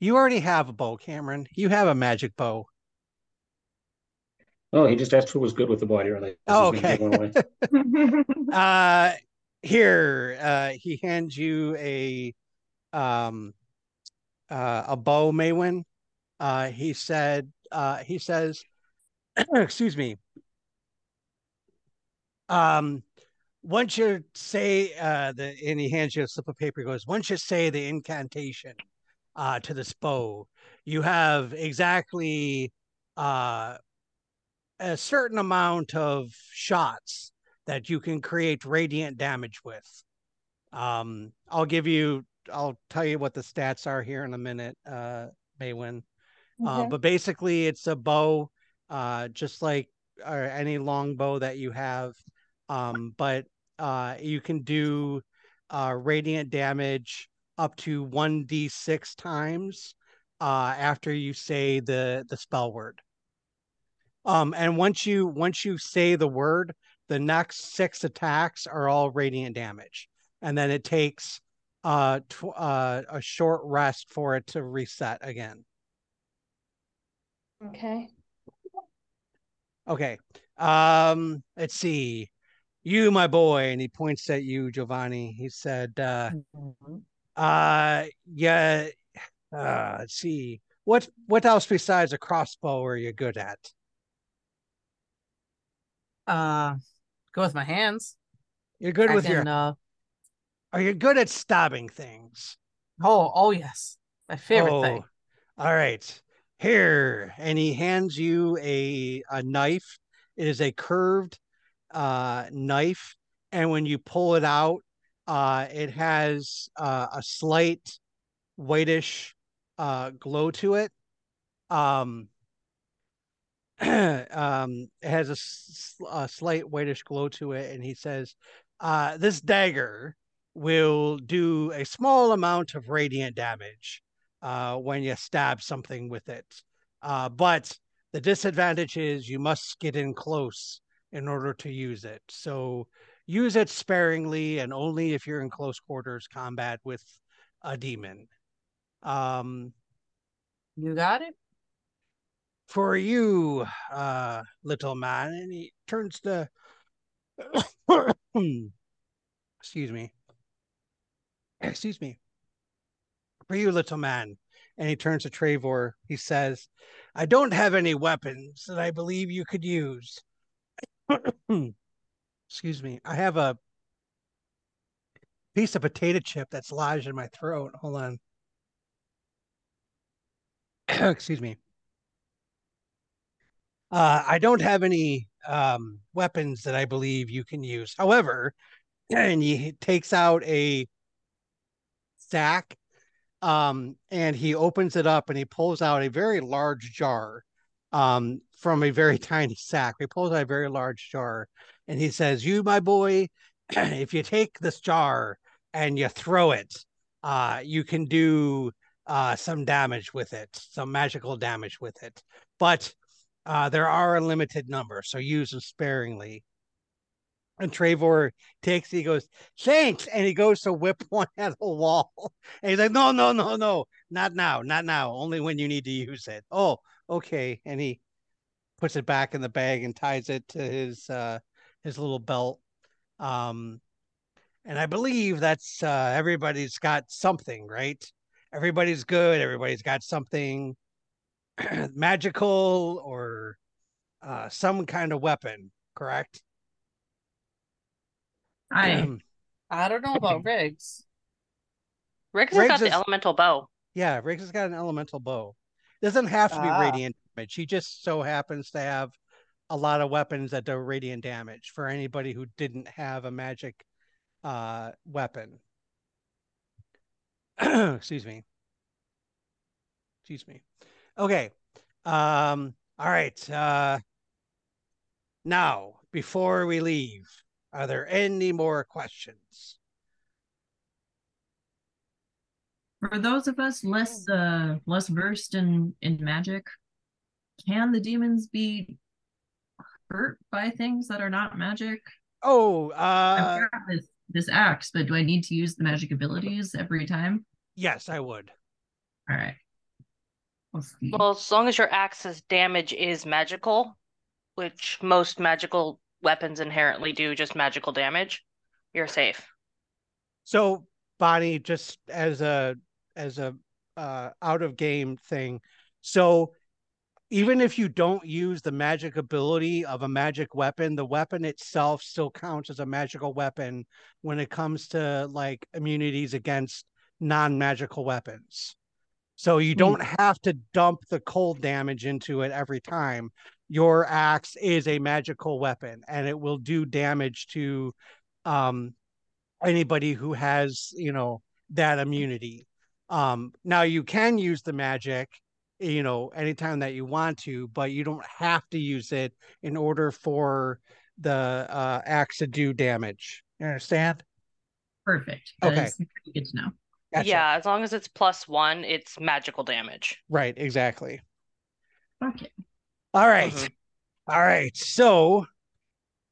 you already have a bow, Cameron. You have a magic bow. Oh, he just asked who was good with the body. Really. Oh, okay. uh here uh he hands you a um uh a bow Maywen uh he said uh he says excuse me um once you say uh the and he hands you a slip of paper he goes once you say the incantation uh to this bow you have exactly uh a certain amount of shots that you can create radiant damage with. Um, I'll give you, I'll tell you what the stats are here in a minute, uh, Maywen. Uh, Okay. but basically, it's a bow, uh, just like uh, any long bow that you have. Um, but uh, you can do uh, radiant damage up to 1d6 times uh, after you say the the spell word. Um, and once you once you say the word, the next six attacks are all radiant damage, and then it takes uh, tw- uh a short rest for it to reset again. Okay. Okay. Um, let's see. You, my boy, and he points at you, Giovanni. He said, uh, uh, yeah, uh, let's see. What what else besides a crossbow are you good at? Uh, go with my hands. You're good I with your can, uh, are you good at stabbing things? oh, oh yes, my favorite thing. Oh, All right. Here, and he hands you a a knife. It is a curved uh knife, and when you pull it out, uh it has uh, a slight whitish uh glow to it. Um um it has a slight whitish glow to it and he says uh this dagger will do a small amount of radiant damage uh when you stab something with it uh but the disadvantage is you must get in close in order to use it so use it sparingly and only if you're in close quarters combat with a demon um You got it. for you, uh, little man. And he turns to, excuse me, excuse me, for you, little man. And he turns to Trevor. He says, I don't have any weapons that I believe you could use. excuse me. I have a piece of potato chip that's lodged in my throat. Hold on. excuse me. Uh, I don't have any um, weapons that I believe you can use. However, and he takes out a sack um, and he opens it up and he pulls out a very large jar um, from a very tiny sack. He pulls out a very large jar and he says, You, my boy, if you take this jar and you throw it, uh, you can do uh, some damage with it, some magical damage with it. But uh, there are a limited number, so use them sparingly. And Trevor takes, he goes, thanks. And he goes to whip one at the wall. And he's like, no, no, no, no, not now, not now. Only when you need to use it. Oh, okay. And he puts it back in the bag and ties it to his uh his little belt. Um and I believe that's uh everybody's got something, right? Everybody's good, everybody's got something magical or uh some kind of weapon, correct? I I don't know about Riggs. Riggs has Riggs got the elemental bow. Yeah, Riggs has got an elemental bow. Doesn't have to be Ah. radiant damage. He just so happens to have a lot of weapons that do radiant damage for anybody who didn't have a magic uh weapon. Excuse me. Excuse me. Okay. Um all right. Uh now, before we leave, are there any more questions? For those of us less uh less versed in in magic, can the demons be hurt by things that are not magic? Oh, I've uh got this this axe, but do I need to use the magic abilities every time? yes, I would. All right. Let's. Well, as long as your axe's damage is magical, which most magical weapons inherently do just magical damage, you're safe. So, Bonnie, just as a as a uh, out of game thing, so even if you don't use the magic ability of a magic weapon, the weapon itself still counts as a magical weapon when it comes to like immunities against non-magical weapons. So you don't have to dump the cold damage into it every time. Your axe is a magical weapon and it will do damage to um anybody who has, you know, that immunity. Um now you can use the magic, you know, anytime that you want to, but you don't have to use it in order for the uh axe to do damage. You understand? Perfect. Okay. That's good to know. Gotcha. Yeah, as long as it's plus one, it's magical damage. Right, exactly. Okay. All right. Mhm. All right. So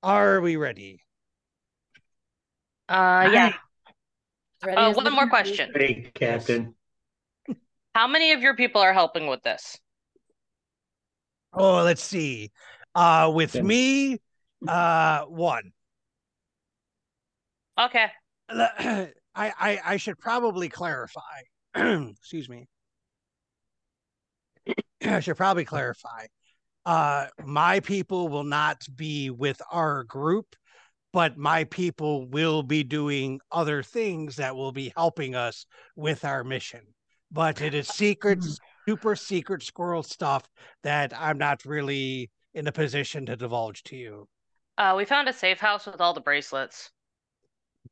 are we ready? Uh, yeah. Ready Uh, as one the more question. Hey, Captain. How many of your people are helping with this? Oh, let's see. Uh with Then- me, uh one. Okay. I, I I should probably clarify. Excuse me. I should probably clarify. Uh, my people will not be with our group, but my people will be doing other things that will be helping us with our mission. But it is secret, Mhm. super secret squirrel stuff that I'm not really in a position to divulge to you. Uh, we found a safe house with all the bracelets.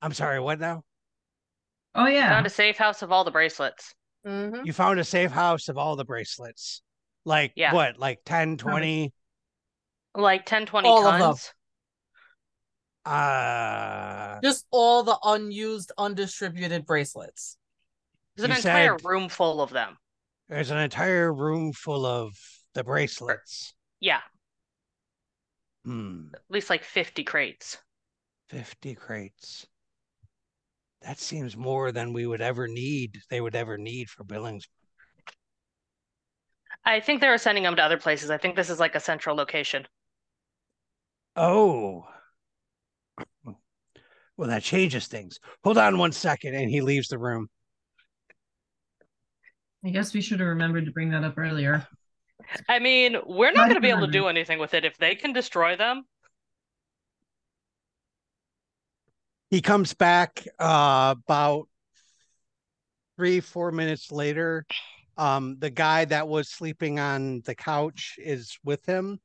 I'm sorry, what now? Oh yeah. Found a safe house of all the bracelets. Mm-hmm. You found a safe house of all the bracelets. Like Yeah. what? Like 10, 20? Like 10, 20 All of them. tons. Uh Just all the unused, undistributed bracelets. There's an You entire said- room full of them. there's an entire room full of the bracelets. Yeah, Hmm. at least like 50 crates. 50 crates. That seems more than we would ever need, they would ever need for Billings. I think they were sending them to other places. I think this is like a central location. Oh. Well, that changes things. Hold on one second, and he leaves the room. I guess we should have remembered to bring that up earlier. I mean, we're not going to be able to do anything with it if they can destroy them. He comes back uh, about three, four minutes later. Um, the guy that was sleeping on the couch is with him.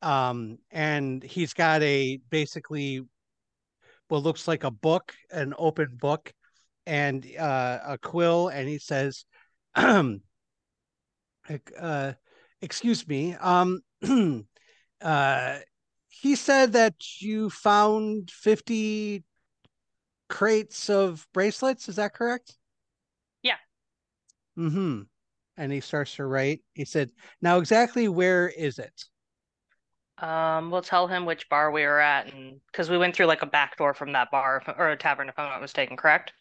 Um, and he's got a basically what looks like a book, an open book, and uh, a quill, and he says, uh, "Excuse me, um, uh, he said that you found fifty crates of bracelets. Is that correct?" Yeah. Mm-hmm. And he starts to write. He said, "Now, exactly where is it?" Um, we'll tell him which bar we were at, and because we went through like a back door from that bar if- or a tavern, if I'm not mistaken, correct?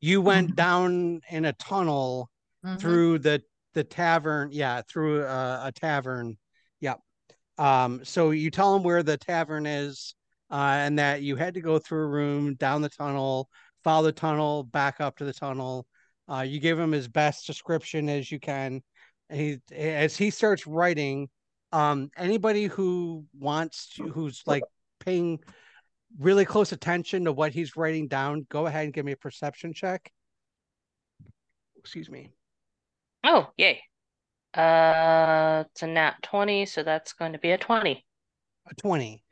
You went Mhm. down in a tunnel Mhm. through the the tavern yeah through a, a tavern yep um so you tell him where the tavern is uh and that you had to go through a room down the tunnel follow the tunnel back up to the tunnel uh you give him his best description as you can and he as he starts writing um anybody who wants to who's like paying really close attention to what he's writing down go ahead and give me a perception check excuse me Oh, yay. Uh, it's a nat 20, so that's going to be a 20. a 20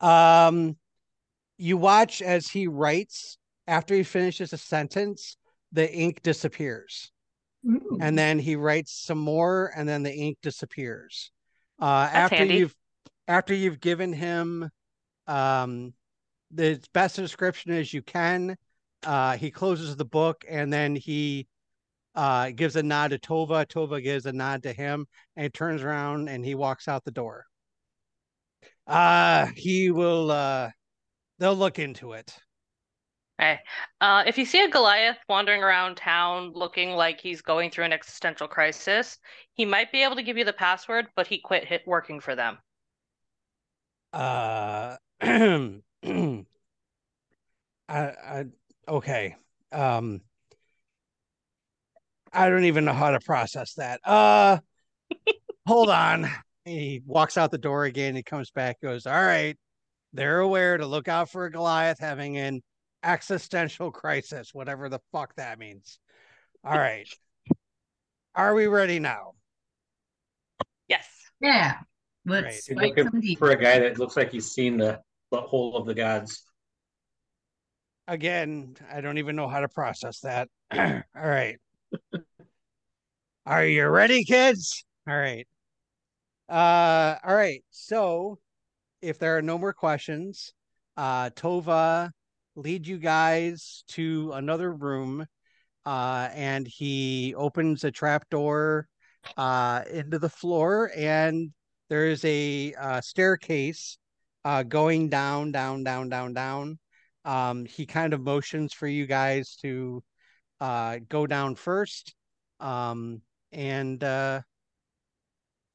um you watch as he writes after he finishes a sentence the ink disappears Ooh. and then he writes some more and then the ink disappears uh after handy. you've after you've given him um the best description as you can uh he closes the book and then he uh gives a nod to tova. Tova gives a nod to him and turns around and he walks out the door. Uh he will uh they'll look into it Hey, uh, if you see a Goliath wandering around town looking like he's going through an existential crisis, he might be able to give you the password, but he quit hit working for them. uh I, I okay. Um i don't even know how to process that. Uh hold on. He walks out the door again. He comes back goes all right. They're aware to look out for a goliath having an existential crisis whatever the fuck that means all right are we ready now Yes. Yeah. Let's You're looking some for a guy that looks like he's seen the butthole of the gods. again, I don't even know how to process that. All right. Are you ready, kids? All right. Uh all right. So if there are no more questions, uh Tova lead you guys to another room uh and he opens a trap door uh into the floor and there is a uh, staircase uh going down down down down down. Um he kind of motions for you guys to uh go down first. Um and uh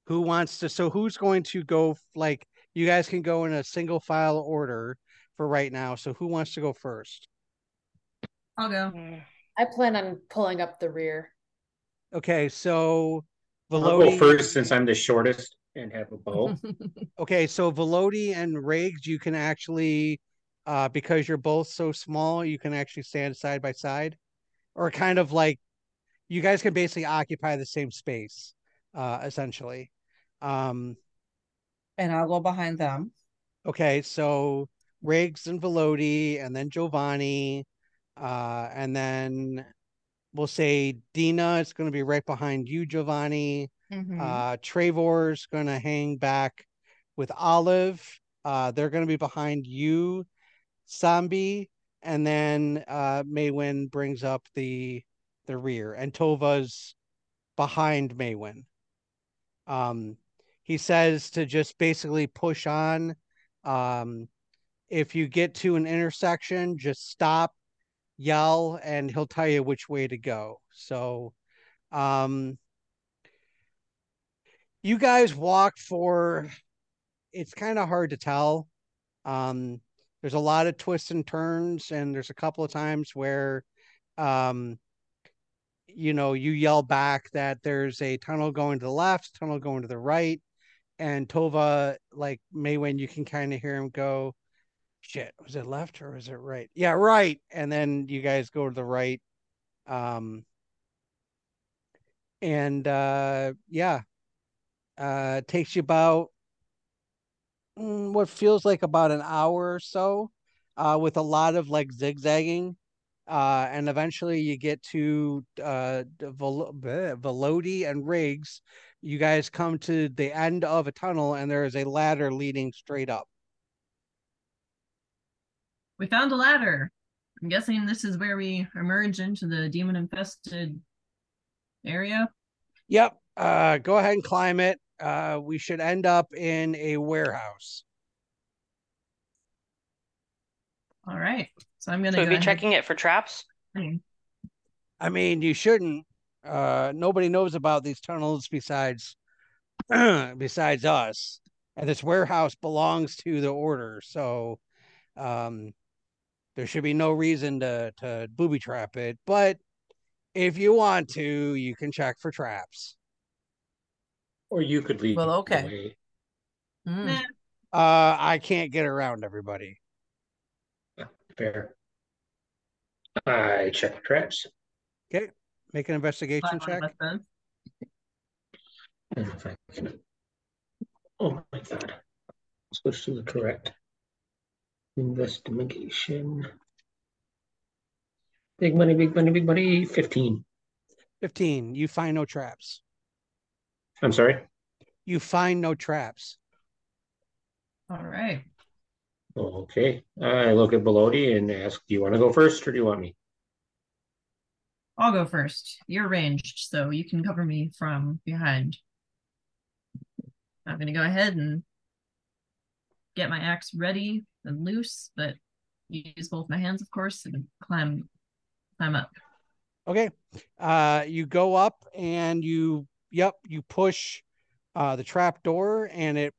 who wants to so who's going to go like you guys can go in a single file order for right now so who wants to go first I'll go. I plan on pulling up the rear. okay so I'll Velody, go first since I'm the shortest and have a bow. okay so Velody and Riggs you can actually uh because you're both so small you can actually stand side by side or kind of like you guys can basically occupy the same space uh essentially um And I'll go behind them. Okay, so Riggs and Velody, and then Giovanni, uh, and then we'll say Dina is going to be right behind you, Giovanni. Mhm. Uh, Trevor's going to hang back with Olive. Uh, they're going to be behind you, Sambi, and then uh, Maywen brings up the the rear, and Tova's behind Maywen. Um, he says to just basically push on. Um, if you get to an intersection, just stop, yell, and he'll tell you which way to go. So, um, you guys walk for it's kind of hard to tell. Um, there's a lot of twists and turns, and there's a couple of times where, um, you know, you yell back that there's a tunnel going to the left, tunnel going to the right, and Tova, like Maywen, you can kind of hear him go, shit, was it left or was it right? Yeah, right. And then you guys go to the right. Um, and uh, yeah, uh, takes you about mm, what feels like about an hour or so, uh, with a lot of like zigzagging. Uh, and eventually you get to uh, Vel- Velody and Riggs. You guys come to the end of a tunnel, and there is a ladder leading straight up. We found a ladder. I'm guessing this is where we emerge into the demon infested area. Yep. Uh, go ahead and climb it. Uh, we should end up in a warehouse. All right. So I'm gonna So go be ahead checking it for traps. I mean, you shouldn't. Uh, nobody knows about these tunnels besides besides us. And this warehouse belongs to the order, so um, there should be no reason to to booby trap it. But if you want to, you can check for traps. Or you could lead. Well, okay. way. Mm. Uh, I can't get around everybody. Fair. I check traps. Okay, make an investigation five on check. the west end. And if I can- Oh my god. Switch to the correct. Investigation. Big money, big money, big money, fifteen. Fifteen. You find no traps. I'm sorry. You find no traps. All right. Okay, I look at Velody and ask, do you want to go first or do you want me? I'll go first. You're ranged, so you can cover me from behind. I'm gonna go ahead and get my axe ready and loose, but use both my hands, of course, and climb climb up. Okay. Uh, you go up and you, yep, you push uh, the trap door and it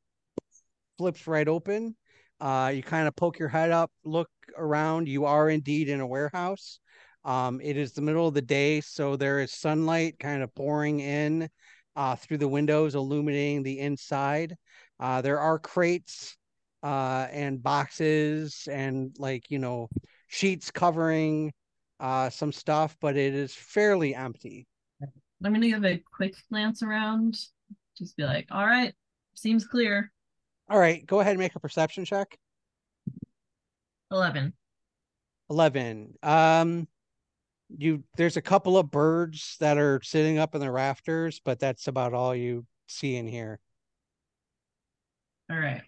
flips right open. Uh, you kind of poke your head up, look around. You are indeed in a warehouse. Um, it is the middle of the day, so there is sunlight kind of pouring in uh, through the windows, illuminating the inside. Uh, there are crates uh, and boxes and like, you know, sheets covering uh, some stuff, but it is fairly empty. I'm gonna give a quick glance around, just be like, all right, seems clear. All right, go ahead and make a perception check. Eleven. 11. Um, you there's a couple of birds that are sitting up in the rafters, but that's about all you see in here. All right.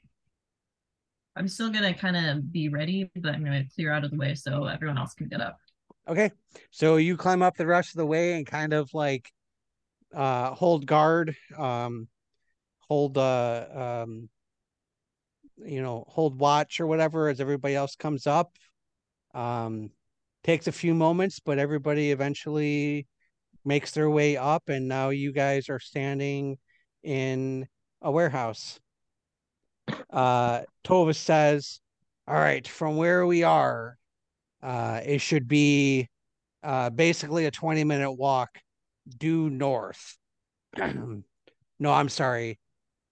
I'm still gonna kind of be ready, but I'm gonna clear out of the way so everyone else can get up. Okay. So you climb up the rest of the way and kind of like uh hold guard, um hold uh um you know, hold watch or whatever as everybody else comes up. Um takes a few moments, but everybody eventually makes their way up and now you guys are standing in a warehouse. Uh Tova says, "All right, from where we are, uh, it should be uh, basically a 20 minute walk due north. no, I'm sorry,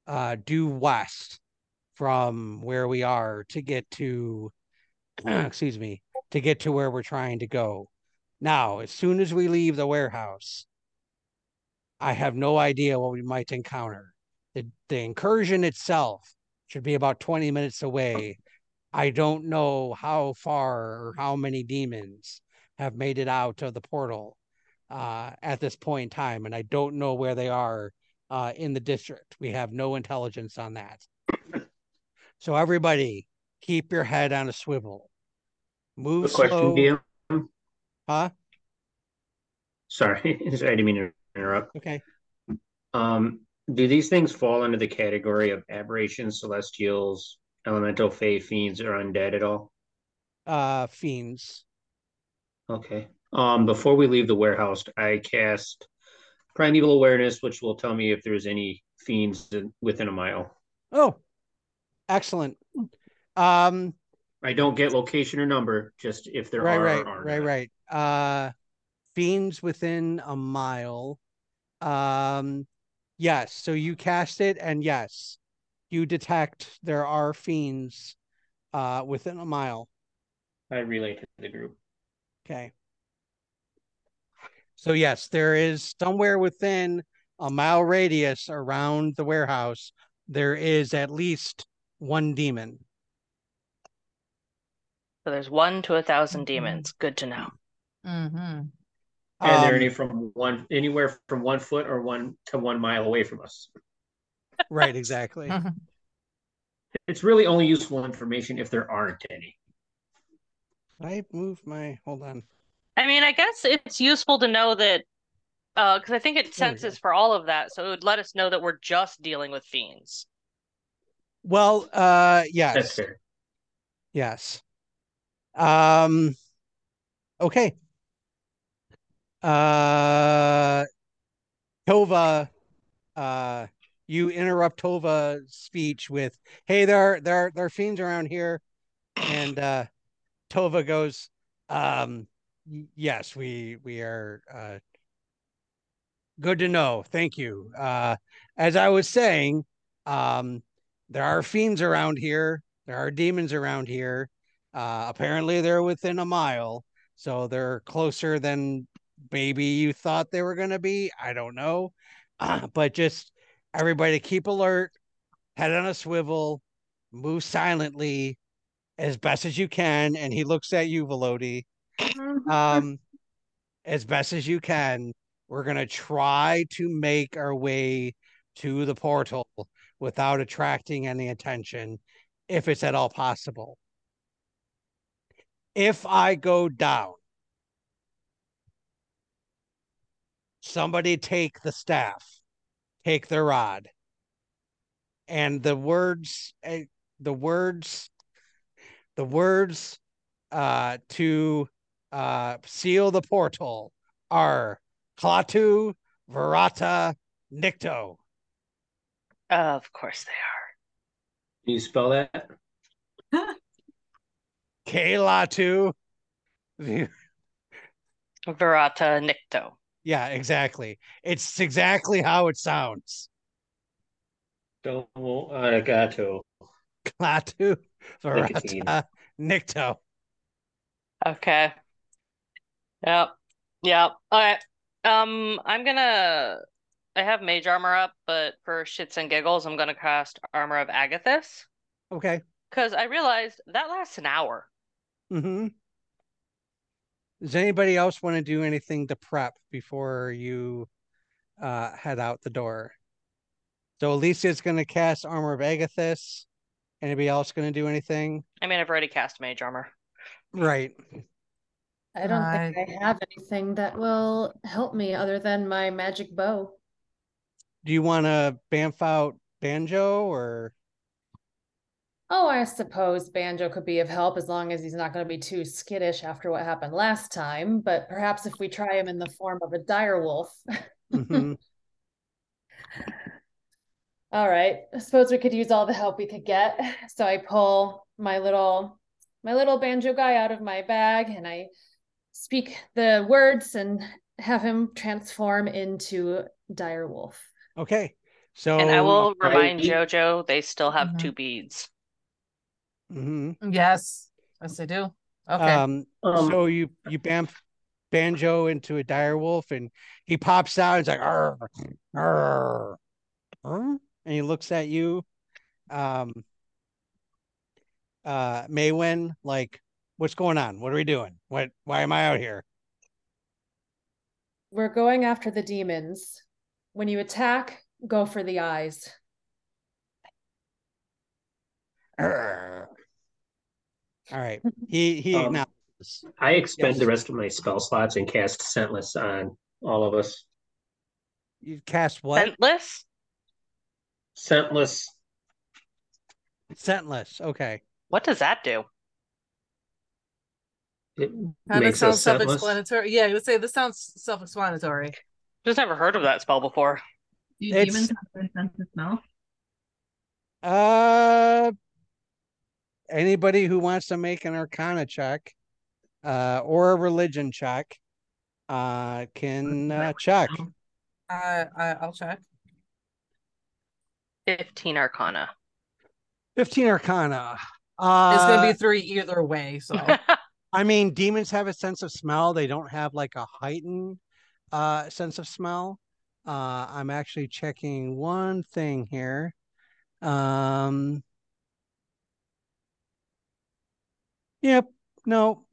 uh, due west from where we are to get to, excuse me, to get to where we're trying to go. Now, as soon as we leave the warehouse, I have no idea what we might encounter. The, the incursion itself should be about 20 minutes away. I don't know how far or how many demons have made it out of the portal uh, at this point in time, and I don't know where they are uh, in the district. We have no intelligence on that. So everybody, keep your head on a swivel. Move Good question, slow, DM. huh? Sorry, I didn't mean to interrupt. Okay. Um, do these things fall under the category of aberrations, celestials, elemental, fey, fiends, or undead at all? Uh, fiends. Okay. Um, before we leave the warehouse, I cast primeval awareness, which will tell me if there's any fiends within a mile. Oh, excellent. Um, I don't get location or number, just if there right, are right, or are right, not. right. Uh, fiends within a mile. Um, yes. So you cast it, and yes, you detect there are fiends, uh, within a mile. I relay to the group. Okay. So yes, there is somewhere within a mile radius around the warehouse. There is at least one demon. So there's one to a 1000 Mhm. demons. Good to know. Mm-hmm. And they're Um, any from one anywhere from one foot or one to one mile away from us. right, exactly. It's really only useful information if there aren't any. I moved my hold on. I mean, I guess it's useful to know that uh because I think it senses for all of that, so it would let us know that we're just dealing with fiends. Well, uh That's yes. fair. Yes. Um okay. Uh Tova uh you interrupt Tova's speech with, "Hey, there there there are fiends around here." And uh Tova goes, um yes, we we are uh good to know. Thank you. Uh as I was saying, um there are fiends around here. There are demons around here. Uh, apparently, they're within a mile, so they're closer than maybe you thought they were going to be. I don't know, but just everybody keep alert, head on a swivel, move silently as best as you can. And he looks at you, Velody. Um, as best as you can. We're gonna try to make our way to the portal without attracting any attention, if it's at all possible. If I go down, somebody take the staff, take the rod, and the words, eh, the words, the words uh, to uh, seal the portal are Klaatu, Verata, Nikto. Of course they are. Can you spell that? Kelatu. Verata Nikto. Yeah, exactly. It's exactly how it sounds. Domo arigato. Klaatu, Nicotine. Verata, Nikto. Okay. Yep. Yep. All right. Um, I'm gonna. I have mage armor up, but for shits and giggles, I'm gonna cast Armor of Agathys Okay. because I realized that lasts an hour. Mm-hmm. Does anybody else want to do anything to prep before you uh head out the door? So Alicia's gonna cast Armor of Agathys. Anybody else gonna do anything? I mean, I've already cast mage armor. Right. I don't think I- I have anything that will help me other than my magic bow. Do you want to bamf out Banjo or Oh, I suppose Banjo could be of help as long as he's not going to be too skittish after what happened last time. But perhaps if we try him in the form of a dire wolf. Mhm. All right. I suppose we could use all the help we could get. So I pull my little my little banjo guy out of my bag and I speak the words and have him transform into dire wolf. okay? So And I will I- remind Jojo they still have Mhm. two beads. Mhm. Yes. Yes, I do. Okay. Um, Um, so you you bamf Banjo into a dire wolf, and he pops out. He's like, "Arr, arr, arr," and he looks at you, um, uh, Maywen, like, "What's going on? What are we doing? What? Why am I out here?" We're going after the demons. When you attack, go for the eyes. Arr. All right. He he Um, acknowledges. I expend Yes. the rest of my spell slots and cast Scentless on all of us. You cast what? Scentless? Scentless. Scentless. Okay. What does that do? It Kind of makes sounds us scentless. self-explanatory. Yeah, you would say this sounds self-explanatory. Just never heard of that spell before. Do It's- demons have their sense of smell? Uh, anybody who wants to make an Arcana check, uh, or a religion check, uh, can uh, check. I, I I'll check. 15 Arcana. Fifteen Arcana. It's Uh, gonna be three either way. So I mean, demons have a sense of smell. They don't have like a heightened uh sense of smell. Uh, I'm actually checking one thing here. Um, Yep. No,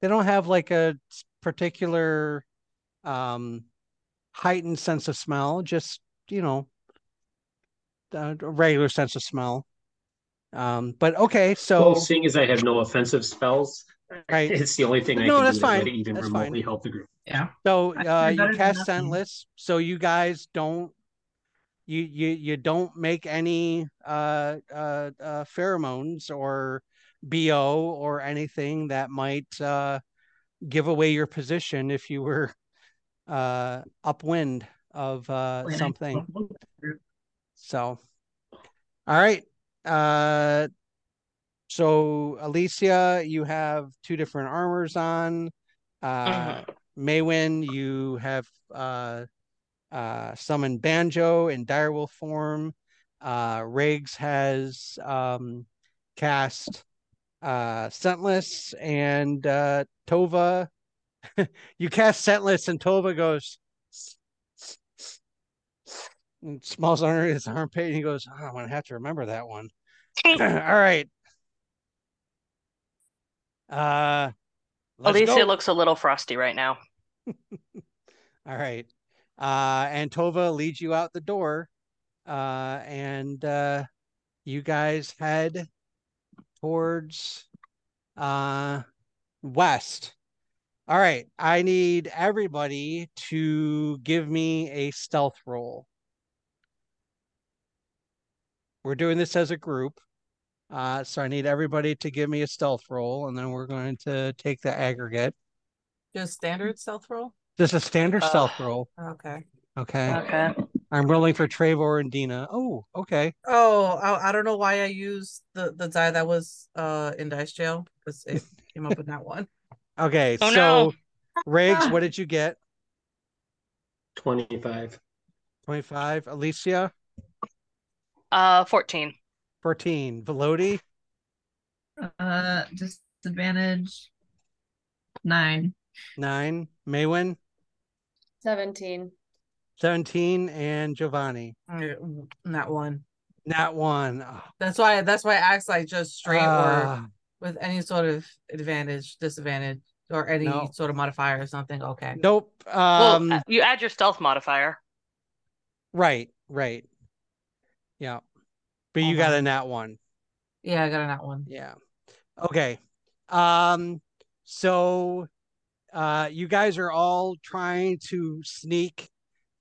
they don't have like a particular um heightened sense of smell, just, you know, a a regular sense of smell. Um, but okay, so Well, seeing as I have no offensive spells, Right. it's the only thing I No, can that's do that fine. would even That's fine. help the group. Yeah. so uh you cast scentless, so you guys don't you you you don't make any uh uh, uh pheromones or BO or anything that might uh give away your position if you were uh upwind of uh something. So, all right. Uh, so Alicia, you have two different armors on. Uh, Maywen, you have uh, uh, summoned Banjo in direwolf form. Uh, Riggs has um, cast uh, Scentless, and uh, Tova, you cast Scentless, and Tova goes and smells under his armpit, and he goes, oh, "I'm gonna have to remember that one." All right. Uh, Alicia go. looks a little frosty right now. All right. Uh, and Tova leads you out the door. Uh, and uh, you guys head towards uh, west. All right. I need everybody to give me a stealth roll. We're doing this as a group. Uh, so I need everybody to give me a stealth roll, and then we're going to take the aggregate. Just standard stealth roll? Just a standard Uh, stealth roll. Okay. Okay. Okay. I'm rolling for Trevor and Dina. Oh, okay. Oh, I, I don't know why I used the, the die that was uh in dice jail because it came up with that one. Okay. Oh, so, no. Riggs, what did you get? 25. 25. Alicia, Uh, 14. 14. Velody, Uh, disadvantage nine. 9. Maywen, 17. 17. And Giovanni, Yeah, Not one. not one. Oh, That's why that's why I asked like just straight or ah, with any sort of advantage, disadvantage, or any No. sort of modifier or something. Okay. nope. Well, Um, uh, you add your stealth modifier. right, right. Yeah. But you Hold got on. a nat one. Yeah, I got a that one. Yeah. Okay. Um, so uh you guys are all trying to sneak.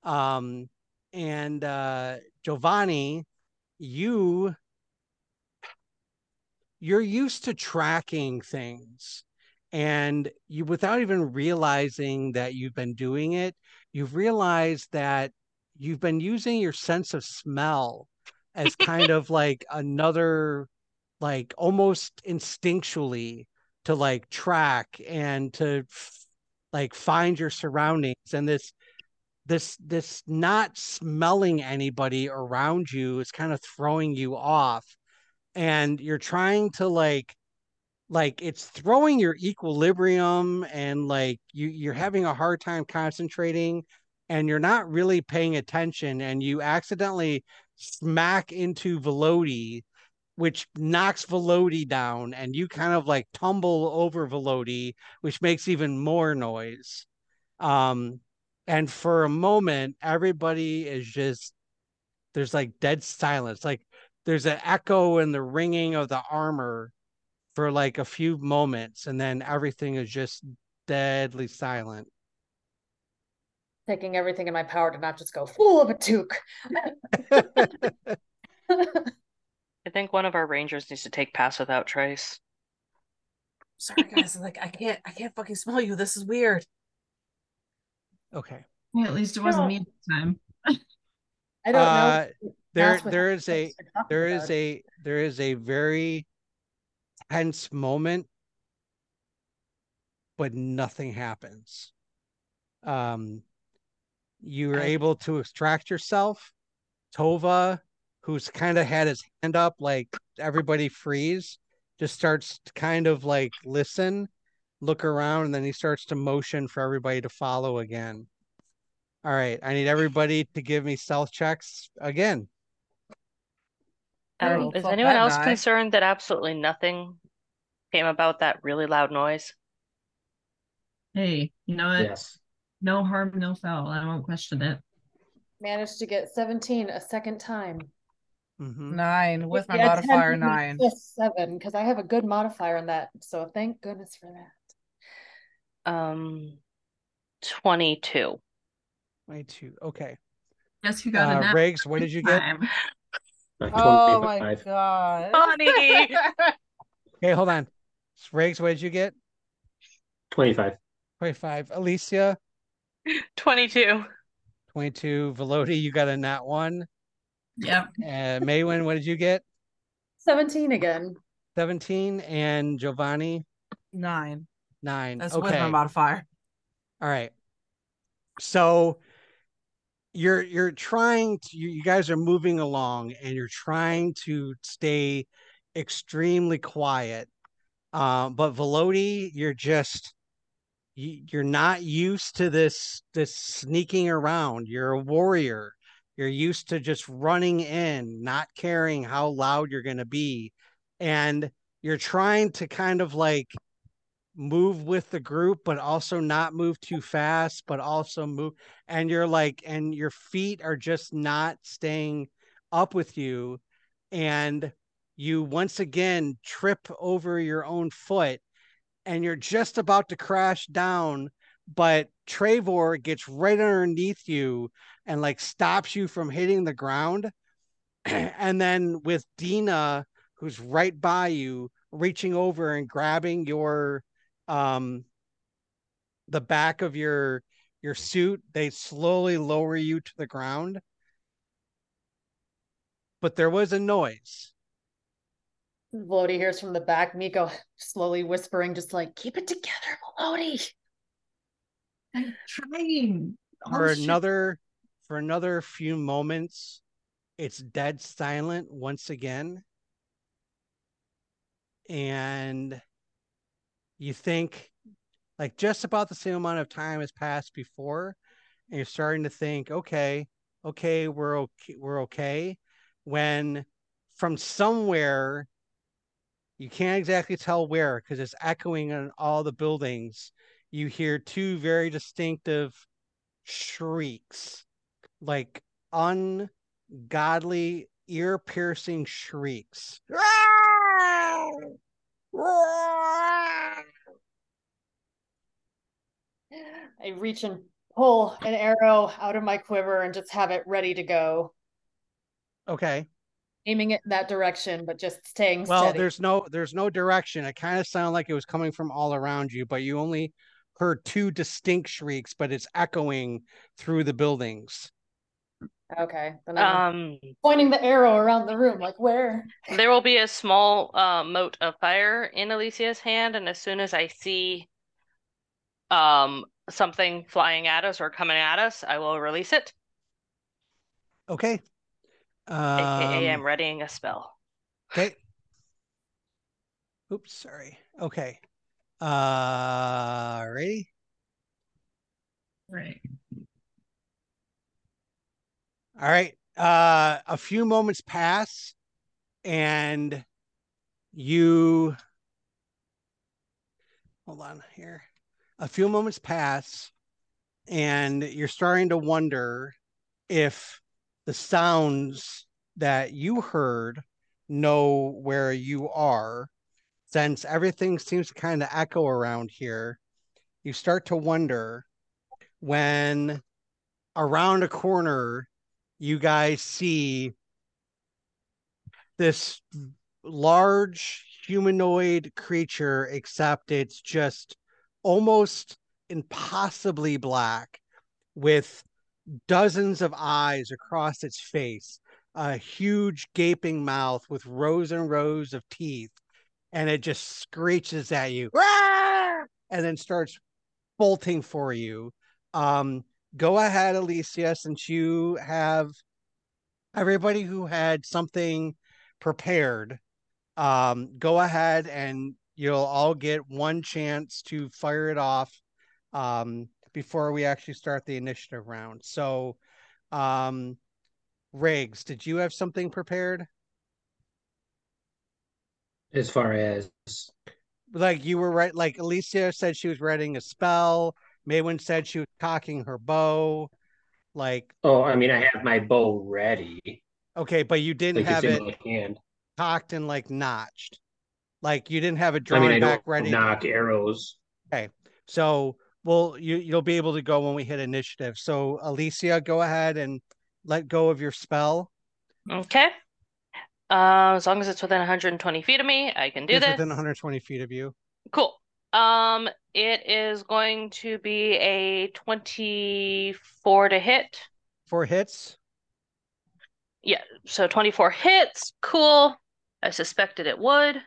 Um, and uh Giovanni, you you're used to tracking things. And you without even realizing that you've been doing it, you've realized that you've been using your sense of smell as kind of like another like almost instinctually to like track and to like find your surroundings. And this this this not smelling anybody around you is kind of throwing you off. And you're trying to like like it's throwing your equilibrium and like you you're having a hard time concentrating and you're not really paying attention and you accidentally smack into Velody which knocks Velody down and you kind of like tumble over Velody which makes even more noise. Um and for a moment everybody is just there's like dead silence like there's an echo and the ringing of the armor for like a few moments and then everything is just deadly silent Taking everything in my power to not just go full of a toque. I think one of our rangers needs to take pass without trace. Sorry guys, like I can't I can't fucking smell you. This is weird. Okay Yeah, at least it wasn't No. me this time. I don't uh know. there That's what there I'm is a talking there is about. a there is a very tense moment but nothing happens um you are I- able to extract yourself tova who's kind of had his hand up like everybody freeze just starts to kind of like listen look around and then he starts to motion for everybody to follow again all right i need everybody to give me stealth checks again Um, is anyone else die. concerned that absolutely nothing came about that really loud noise? Hey, you know what? Yes. No harm, no foul. I won't question it. Managed to get 17 a second time. Mhm. Nine with my Yeah, modifier would be nine. just Seven, because I have a good modifier on that. So thank goodness for that. Um, 22. 22. Okay. Guess who got a Uh, nap Riggs, what did you get? time? Oh my 25. god. Funny. Okay, hold on. Riggs, what did you get? 25. 25. Alicia, 22. 22. Velody, you got a nat one. Yep. Uh, Maywen, what did you get? 17 again. 17. And Giovanni, Nine. Nine. That's with my modifier. All right. So you're you're trying to you, you guys are moving along and you're trying to stay extremely quiet. Um, but Velody, you're just you, you're not used to this this sneaking around. You're a warrior. You're used to just running in, not caring how loud you're going to be. And you're trying to kind of like move with the group, but also not move too fast, but also move. And you're like, and your feet are just not staying up with you. And you once again trip over your own foot and you're just about to crash down. But Trevor gets right underneath you and like stops you from hitting the ground. and then with Dina, who's right by you, reaching over and grabbing your um the back of your your suit they slowly lower you to the ground but there was a noise Lodi hears from the back, Miko slowly whispering, just like, keep it together, Lodi. I'm trying. for Oh, shit. another for another few moments it's dead silent once again and you think like just about the same amount of time has passed before and you're starting to think okay okay we're okay we're okay when from somewhere you can't exactly tell where because it's echoing in all the buildings. You hear two very distinctive shrieks like ungodly ear piercing shrieks I reach and pull an arrow out of my quiver and just have it ready to go, okay aiming it in that direction, but just staying well steady. there's no there's no direction it kind of sounded like it was coming from all around you but you only heard two distinct shrieks but it's echoing through the buildings Okay. Then I'm Um, pointing the arrow around the room, like where? there will be a small uh, mote of fire in Alicia's hand, and as soon as I see um something flying at us or coming at us, I will release it. okay AKA, I'm um, readying a spell. okay oops sorry okay uh ready Right. All right. Uh, a few moments pass, and you hold on here. A few moments pass, and you're starting to wonder if the sounds that you heard know where you are, since everything seems to kind of echo around here. You start to wonder when around a corner you guys see this large humanoid creature, except it's just almost impossibly black with dozens of eyes across its face, a huge gaping mouth with rows and rows of teeth, and it just screeches at you and then starts bolting for you. Um, go ahead, Alicia, since you have everybody who had something prepared. Um, go ahead and you'll all get one chance to fire it off um, before we actually start the initiative round. So, um, Riggs, did you have something prepared? As far as like you were right. Like Alicia said, she was writing a spell. Maywen said she was cocking her bow. Like Oh, I mean, I have my bow ready. okay, but you didn't Like have it hand. cocked and like notched. Like you didn't have it I mean, I back don't ready. knock arrows. Okay. So well, you you'll be able to go when we hit initiative. So Alicia, go ahead and let go of your spell. Okay. Uh, as long as it's within 120 feet of me, I can do It's this. within 120 feet of you. Cool. Um, it is going to be a 24 to hit. Four hits. Yeah, so 24 hits. Cool. I suspected it would.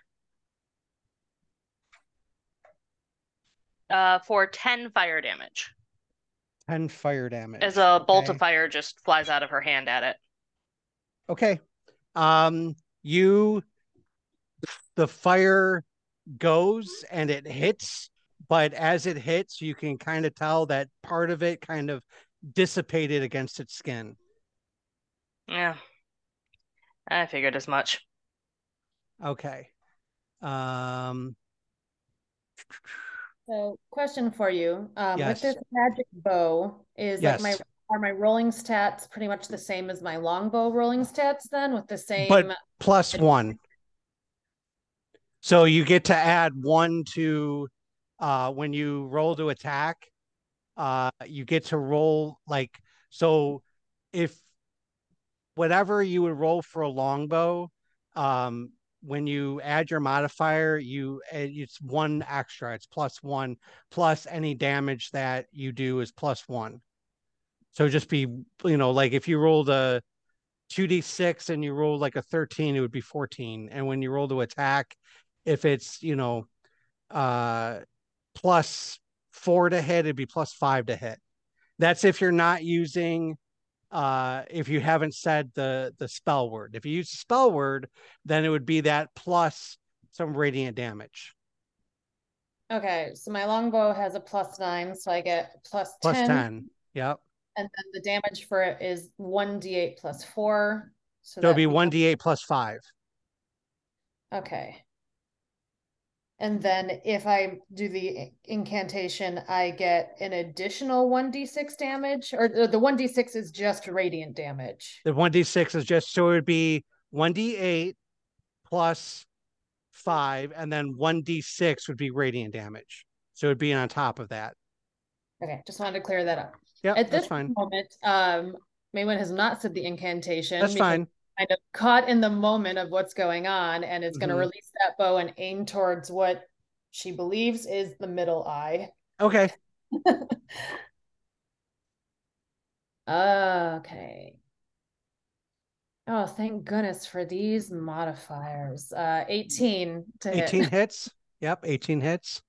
Uh, for 10 fire damage. 10 fire damage. As a bolt Okay. of fire just flies out of her hand at it. Okay. Um, you, the fire goes and it hits, but as it hits, you can kind of tell that part of it kind of dissipated against its skin. Yeah. I figured as much. Okay. Um, So question for you, um, Yes. with this magic bow, is like my, are my rolling stats pretty much the same as my longbow rolling stats then with the same? But- plus one. So you get to add one to, uh, when you roll to attack, uh, you get to roll like, so if whatever you would roll for a longbow, um, when you add your modifier, you uh, it's one extra. It's plus one plus any damage that you do is plus one. So just be you know like if you rolled a two d six and you roll like a thirteen, it would be fourteen. And when you roll to attack, if it's you know uh plus four to hit, it'd be plus five to hit. That's if you're not using uh if you haven't said the the spell word if you use the spell word then it would be that plus some radiant damage Okay, so my longbow has a plus nine, so I get plus plus 10. 10 yep And then the damage for it is one d8 plus four. So so it'll be 1d8 plus 5 Okay. And then if I do the incantation, I get an additional one d six damage, or the the one d six is just radiant damage. the 1d6 is just so it would be 1d8 plus 5 and then 1d6 would be radiant damage so it'd be on top of that Okay, just wanted to clear that up. yeah At that's this fine moment, um, Maywen has not said the incantation. that's fine Kind of caught in the moment of what's going on, and it's going to release that bow and aim towards what she believes is the middle eye. okay Okay. Oh, thank goodness for these modifiers. Uh, 18 to hit. 18 hits yep 18 hits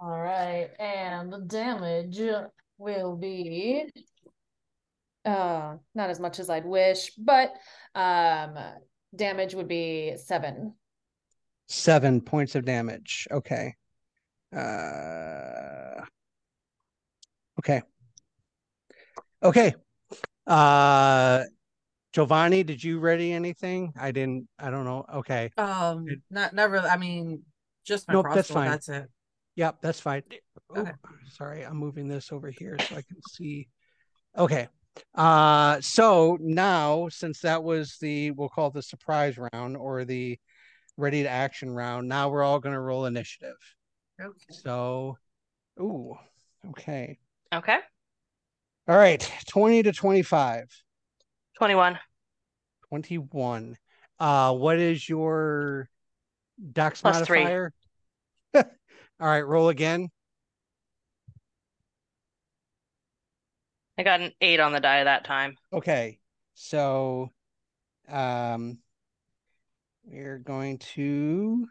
All right, and the damage will be uh not as much as I'd wish, but um damage would be seven. seven points of damage. Okay. Uh, okay. Okay. Uh, Giovanni, did you ready anything? I didn't. I don't know. Okay. Um, Good. not, not really. I mean, just my Nope, that's crossbow, fine. that's it. Yep, that's fine. Oh, Okay. sorry, I'm moving this over here so I can see. Okay. Uh, so now since that was the we'll call it the surprise round or the ready to action round, now we're all going to roll initiative. Okay. So, ooh, okay. Okay. All right, 20 to 25. 21. 21. Uh, what is your dex Plus modifier? All right, roll again. I got an 8 on the die that time. Okay. So, um, we're going to,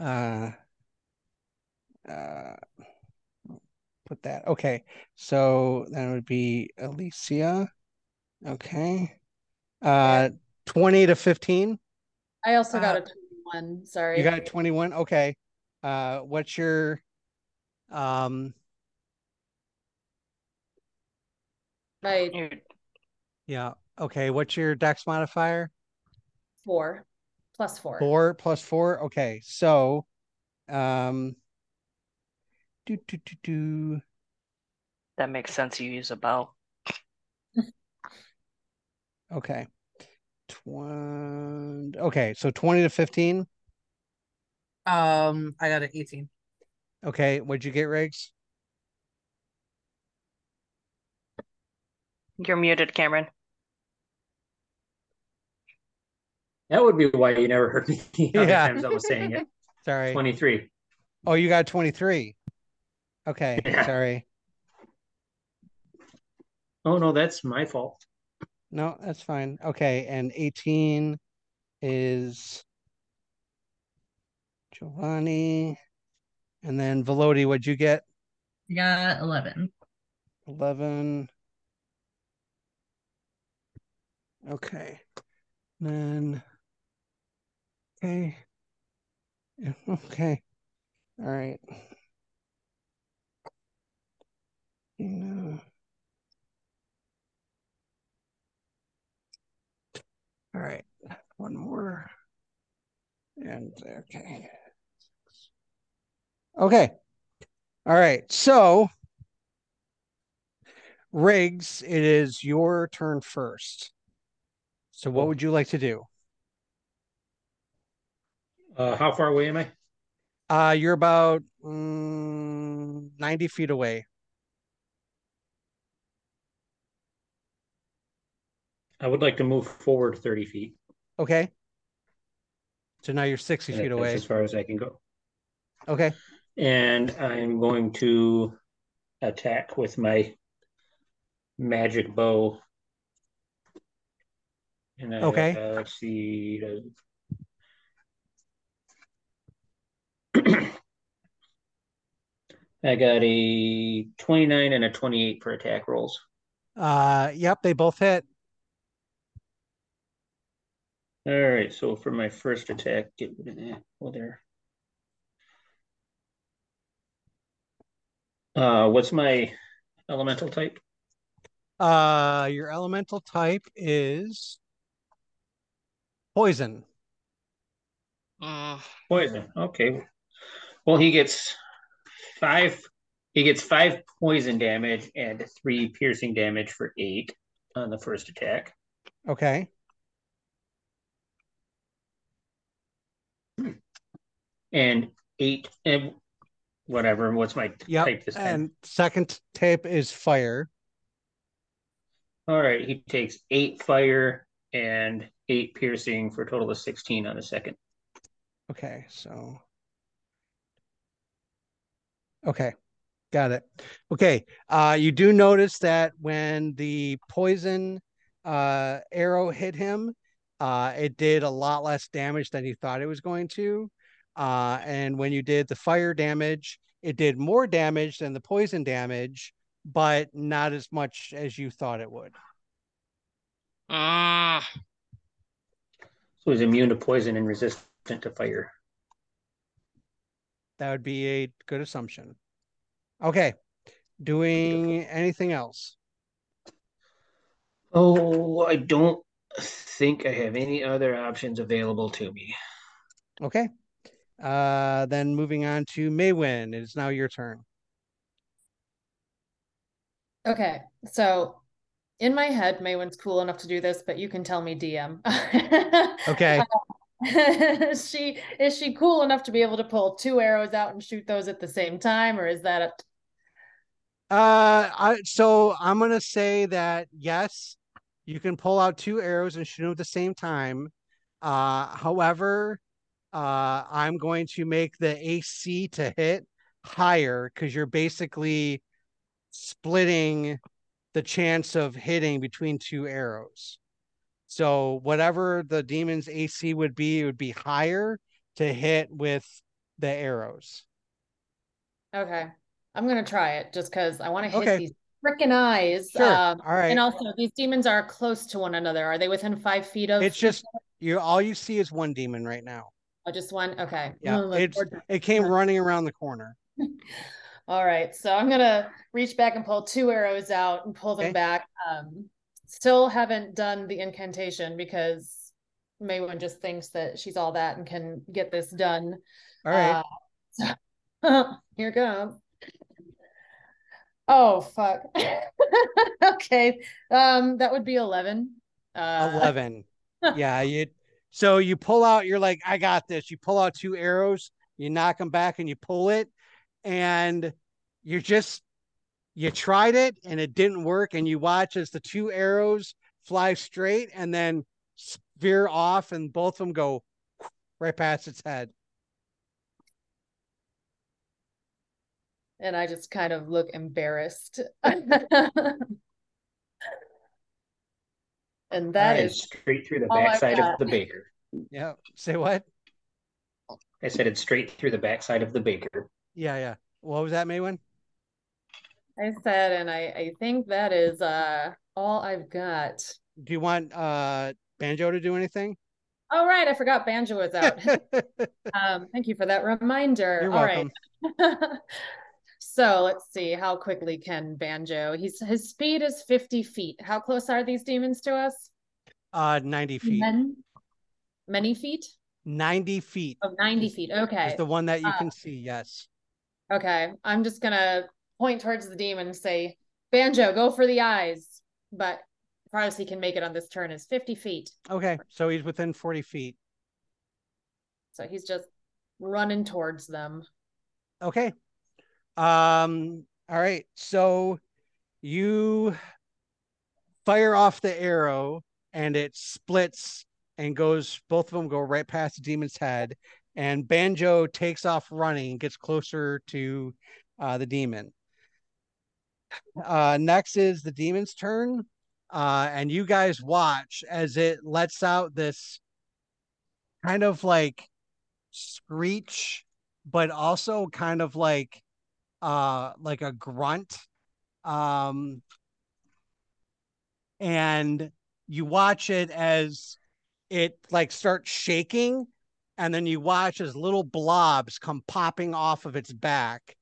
uh, uh, put that. Okay. So that would be Alicia. Okay. Uh, 20 to 15. I also got Uh, a 21, sorry. You got 21. Okay. Uh, what's your, um, My You- yeah. Okay. What's your dex modifier? four. plus four. Four plus four. Okay, so um do do do do That makes sense. You use a bow. okay. Twenty okay, so twenty to fifteen. Um, I got an eighteen. Okay, what'd you get, Riggs? You're muted, Cameron. That would be why you never heard me how many Yeah. times I was saying it. Sorry. Twenty-three. Oh, you got 23. Okay, Yeah. sorry. Oh, no, that's my fault. No, that's fine. Okay, and 18 is Giovanni. And then Velody, what'd you get? You got 11. 11. Okay. Then okay. Okay. All right. Yeah. All right. One more. And okay. Okay. All right. So Riggs, it is your turn first. So what would you like to do? Uh, how far away am I? Uh, you're about mm, 90 feet away. I would like to move forward thirty feet. Okay. So now you're 60 and feet that's away. As far as I can go. Okay. And I'm going to attack with my magic bow. And I, Okay. uh, let's see. I got a 29 and a 28 for attack rolls. Uh, yep, they both hit. All right, so for my first attack, get rid of that. Oh, there. Uh, what's my elemental type? Uh, your elemental type is poison. Mm, Poison. Okay. Well, he gets five. He gets five poison damage and three piercing damage for eight on the first attack. Okay. And eight and whatever. What's my Yep. type this time? And second tape is fire. All right, he takes eight fire and eight piercing for a total of 16 on the second. Okay, so okay, got it. Okay, uh, you do notice that when the poison uh arrow hit him, uh, it did a lot less damage than you thought it was going to. Uh, and when you did the fire damage, it did more damage than the poison damage, but not as much as you thought it would. mm. So he's immune to poison and resistant to fire. That would be a good assumption. Okay, doing anything else? Oh, I don't think I have any other options available to me. Okay. Uh, then moving on to Maywen, it is now your turn. Okay, so in my head, Maywen's cool enough to do this, but you can tell me DM. Okay. is she is she cool enough to be able to pull two arrows out and shoot those at the same time, or is that a Uh, I so I'm gonna say that yes, you can pull out two arrows and shoot them at the same time. Uh, however, uh, I'm going to make the AC to hit higher because you're basically splitting the chance of hitting between two arrows. So whatever the demon's AC would be, it would be higher to hit with the arrows. okay? I'm gonna try it just because I want to hit Okay. these freaking eyes. Sure. Um, All right. and also these demons are close to one another. Are they within five feet of? It's just you all you see is one demon right now. Oh, just one. Okay. Yeah, it came running around the corner. All right, so I'm gonna reach back and pull two arrows out and pull them Okay. back. Um, still haven't done the incantation because Maywen just thinks that she's all that and can get this done. All right. Uh, so- here goes. Oh fuck. okay. Um, that would be eleven. Uh, 11 yeah you so you pull out you're like i got this you pull out two arrows you knock them back and you pull it and you're just you tried it and it didn't work and you watch as the two arrows fly straight and then veer off and both of them go right past its head and I just kind of look embarrassed. and that And is straight through the backside of the baker. yeah say what I said it's straight through the backside of the baker. Yeah yeah what was that maywen I said, and I, I think that is uh all I've got. do you want uh banjo to do anything Oh right, I forgot Banjo was out. um, thank you for that reminder. you're All right. welcome so let's see how quickly can Banjo. He's his speed is 50 feet. How close are these demons to us? uh 90 feet Men- Many feet? 90 feet Oh, 90 is- feet. is Okay. the one that you Uh, can see yes Okay. I'm just gonna point towards the demon and say, Banjo, go for the eyes. But farthest he can make it on this turn is 50 feet. Okay, so he's within 40 feet. So he's just running towards them. Okay. Um, all right. So you fire off the arrow and it splits and goes, both of them go right past the demon's head. And Banjo takes off running, gets closer to uh, the demon. Uh, next is the demon's turn. Uh, and you guys watch as it lets out this kind of like screech, but also kind of like uh like a grunt. Um and you watch it as it like starts shaking and then you watch as little blobs come popping off of its back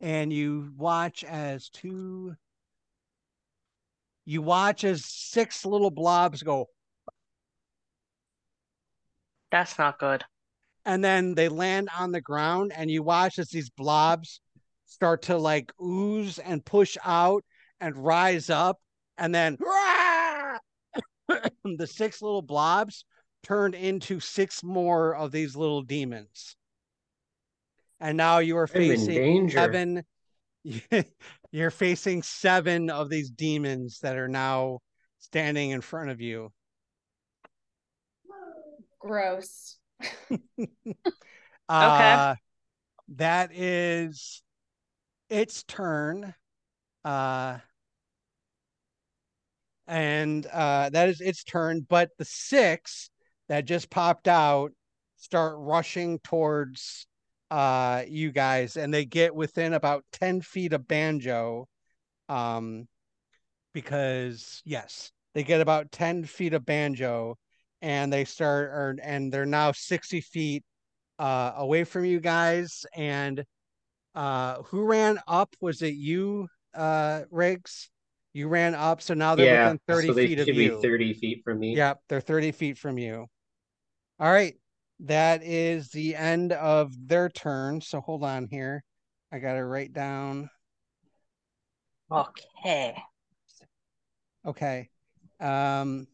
and you watch as two you watch as six little blobs go That's not good. and then they land on the ground and you watch as these blobs start to like ooze and push out and rise up and then the six little blobs turned into six more of these little demons and now you are facing seven you're facing seven of these demons that are now standing in front of you Gross. Uh, that is its turn. Uh, and uh, that is its turn. But the six that just popped out start rushing towards uh, you guys, and they get within about 10 feet of Banjo. Um, because, yes, they get about 10 feet of Banjo and they start, or, and they're now 60 feet uh away from you guys and uh who ran up was it you uh riggs you ran up so now they're yeah, within 30 so they feet should of be you 30 feet from me. yep they're 30 feet from you all right that is the end of their turn. So hold on here. I gotta write down. Okay. okay um.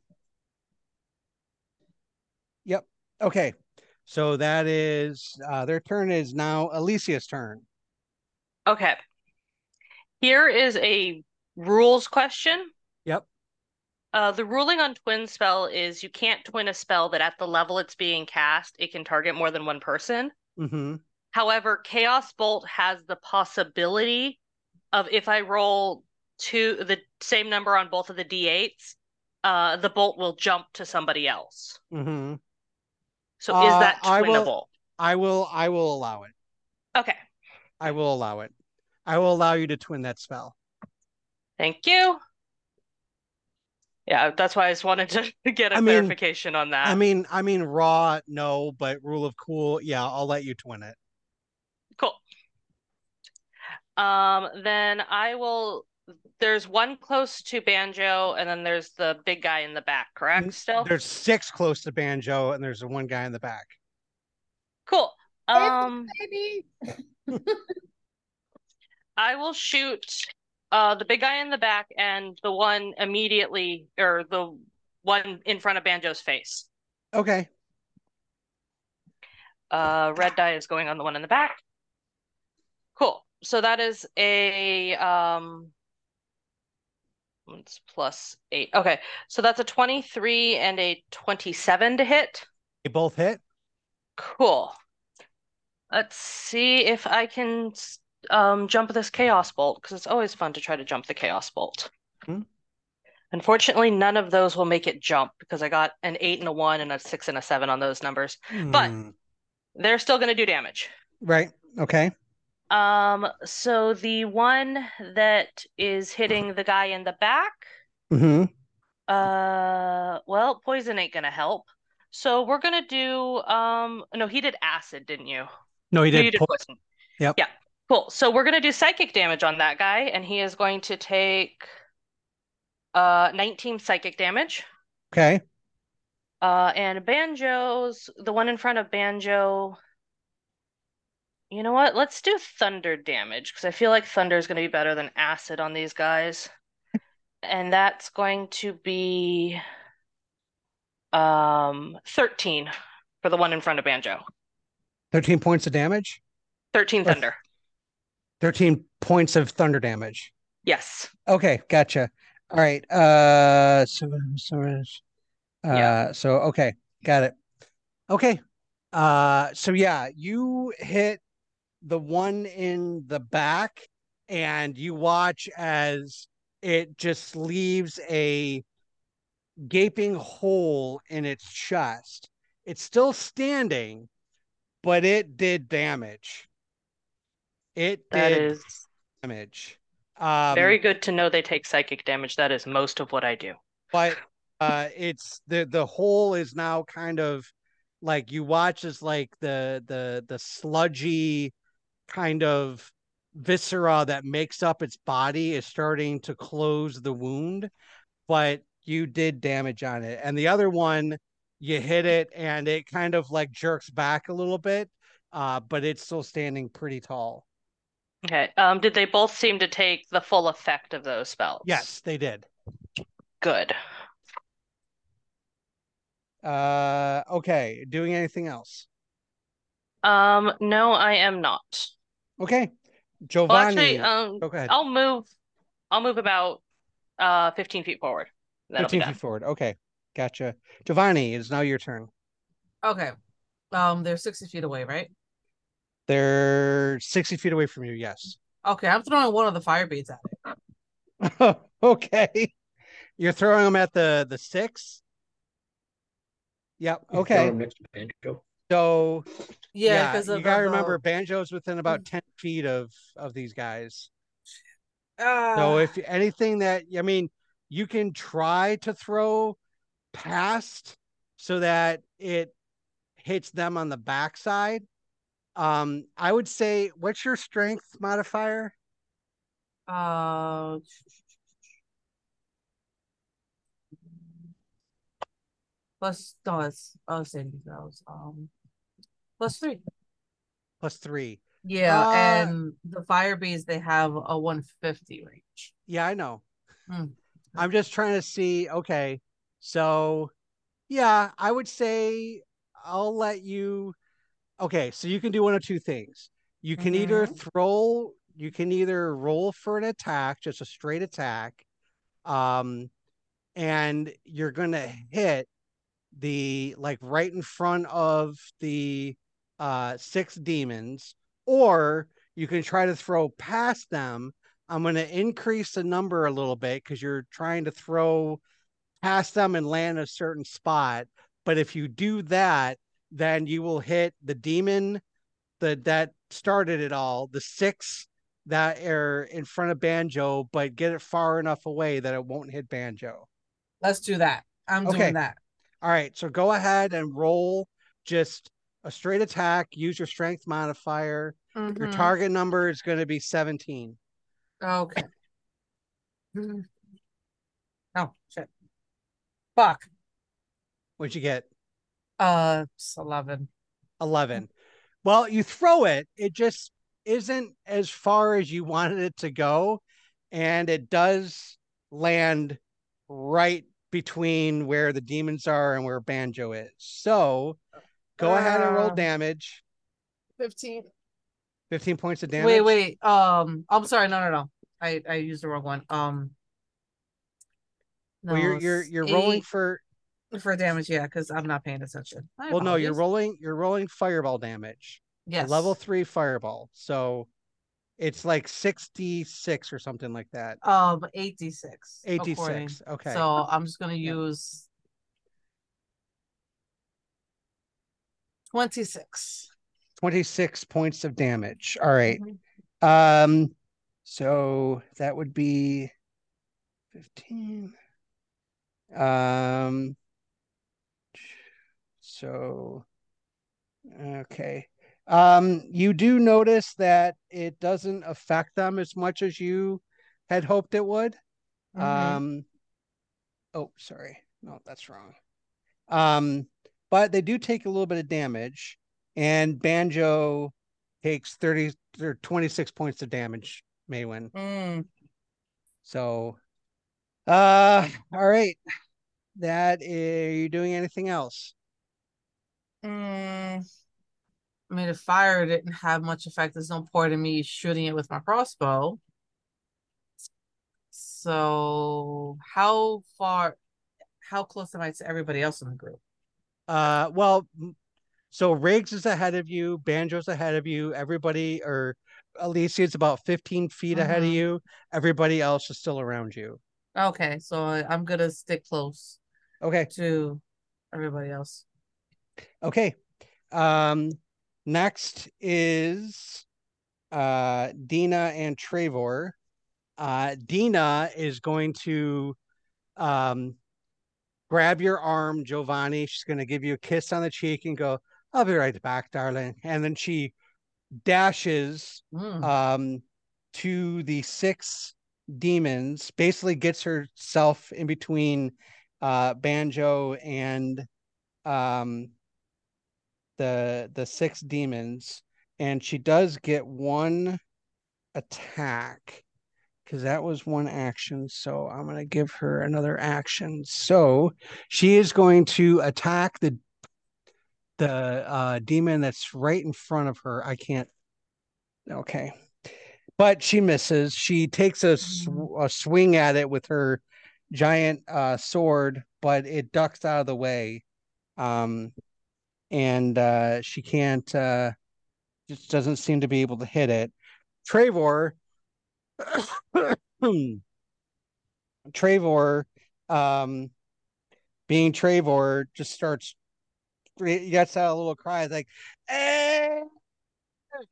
Yep okay. So that is uh their turn is now alicia's turn. Okay. Here is a rules question. yep Uh, the ruling on twin spell is you can't twin a spell that at the level it's being cast, it can target more than one person. mm-hmm However, Chaos Bolt has the possibility of if I roll two the same number on both of the d8s, uh, the bolt will jump to somebody else. mm-hmm So is Uh, that I will- I will I will allow it. Okay. I will allow it. I will allow you to twin that spell. Thank you. Yeah, that's why I just wanted to get a I mean- clarification on that. I mean I mean raw no, but rule of cool, yeah, I'll let you twin it. Cool. Um, then I will there's one close to Banjo, and then there's the big guy in the back, correct? Still? There's six close to Banjo, and there's one guy in the back. Cool. Um, Baby. I will shoot uh the big guy in the back and the one immediately or the one in front of Banjo's face. Okay. Uh red die is going on the one in the back. Cool. So that is a um it's plus eight. Okay. So that's a 23 and a 27 to hit. They both hit. Cool. Let's see if I can s- um jump this chaos bolt because it's always fun to try to jump the chaos bolt. Hmm. Unfortunately, none of those will make it jump because I got an eight and a one and a six and a seven on those numbers. But- Hmm, They're still going to do damage. right. Okay. Um, so the one that is hitting the guy in the back, hmm uh, well, poison ain't gonna help. So we're gonna do um no, he did acid, didn't you? No, he No, did. you did po- poison. Yep. Yeah. Cool. So we're gonna do psychic damage on that guy, and he is going to take uh 19 psychic damage. okay. Uh, and Banjo's the one in front of Banjo. You know what? Let's do thunder damage because I feel like thunder is going to be better than acid on these guys. And that's going to be um 13 for the one in front of Banjo. 13 points of damage. 13 Or- thunder. 13 points of thunder damage. Yes. Okay, gotcha. All right. Uh so so uh Yeah. so okay, got it. Okay. Uh so yeah, you hit the one in the back and you watch as it just leaves a gaping hole in its chest. It's still standing, but it did damage. It That is damage. Um very good to know they take psychic damage. That is most of what I do. but uh it's the the hole is now kind of like you watch as like the the the sludgy kind of viscera that makes up its body is starting to close the wound but you did damage on it and the other one you hit it and it kind of like jerks back a little bit uh but it's still standing pretty tall Okay. Um, did they both seem to take the full effect of those spells? yes they did Good. uh okay doing anything else Um, no, I am not. okay Well, giovanni actually, um, oh, go ahead I'll move. I'll move about uh 15 feet forward. That'll 15 feet forward. Okay. Gotcha. Giovanni, it's now your turn. Okay. Um, they're sixty feet away, right? They're 60 feet away from you. Yes. Okay, I'm throwing one of the fire beads at it. okay. You're throwing them at the the six. Yep. Okay. next to Banjo. So Yeah, yeah, because you of gotta the- remember Banjo's within about 10 feet of of these guys. Ah, So if anything that I mean, you can try to throw past so that it hits them on the backside. Um, I would say, what's your strength modifier? uh, plus no, it's oh saving throws. Um, plus three. Plus three. Yeah, Uh, and the fire beads they have a 150 range. Yeah, I know. Hmm. I'm just trying to see. Okay, so yeah, I would say I'll let you. Okay, so you can do one of two things. You can either throw, you can either roll for an attack, just a straight attack, um, and you're gonna hit the like right in front of the uh six demons, or you can try to throw past them. I'm going to increase the number a little bit because you're trying to throw past them and land a certain spot. But if you do that, then you will hit the demon the, that started it all, the six that are in front of Banjo, but get it far enough away that it won't hit Banjo. Let's do that. I'm Okay. doing that. All right, so go ahead and roll just a straight attack. Use your strength modifier. Your Mhm. target number is going to be 17. Okay. Oh, shit. Fuck. What'd you get? Uh, it's 11. 11. Well, you throw it, it just isn't as far as you wanted it to go. And it does land right between where the demons are and where Banjo is. So go ahead and roll Uh, damage. 15. 15 points of damage. Wait, wait. Um, I'm sorry. No, no, no. I I used the wrong one. Um, Well, you're you're you're rolling for for damage. Yeah, because I'm not paying attention. I well, no, you're rolling you're rolling fireball damage. Yes. level three fireball. So it's like 66 or something like that. Um, 86. 86. according- Okay. So I'm just gonna Yep. use 26. 26 points of damage. All right. Mhm. Um, so that would be 15. Um, so okay. Um, you do notice that it doesn't affect them as much as you had hoped it would. Mhm. Um, oh, sorry. No, that's wrong. Um, but they do take a little bit of damage, and Banjo takes 30 or 26 points of damage, Maywen. Mm, So, uh, all right. That are you doing anything else? Mm. I mean, the fire didn't have much effect. There's no point in me shooting it with my crossbow. So, how far, how close am I to everybody else in the group? Uh, well, so Riggs is ahead of you, Banjo's ahead of you, everybody, or Alicia is about 15 feet ahead of Mhm. you. Everybody else is still around you. Okay, so I'm gonna stick close Okay. to everybody else. Okay. Um, next is uh Dina and Trevor. Uh, Dina is going to um grab your arm, Giovanni. She's going to give you a kiss on the cheek and go, I'll be right back, darling. And then she dashes Mm. um to the six demons, basically gets herself in between uh Banjo and um the the six demons and she does get one attack because that was one action. So i'm going to give her another action. So she is going to attack the the uh demon that's right in front of her. I can't okay. But she misses. She takes a, sw- a swing at it with her giant uh sword but it ducks out of the way. Um and uh she can't uh just doesn't seem to be able to hit it Trevor Trevor um being Trevor just starts gets out a little cry like eh!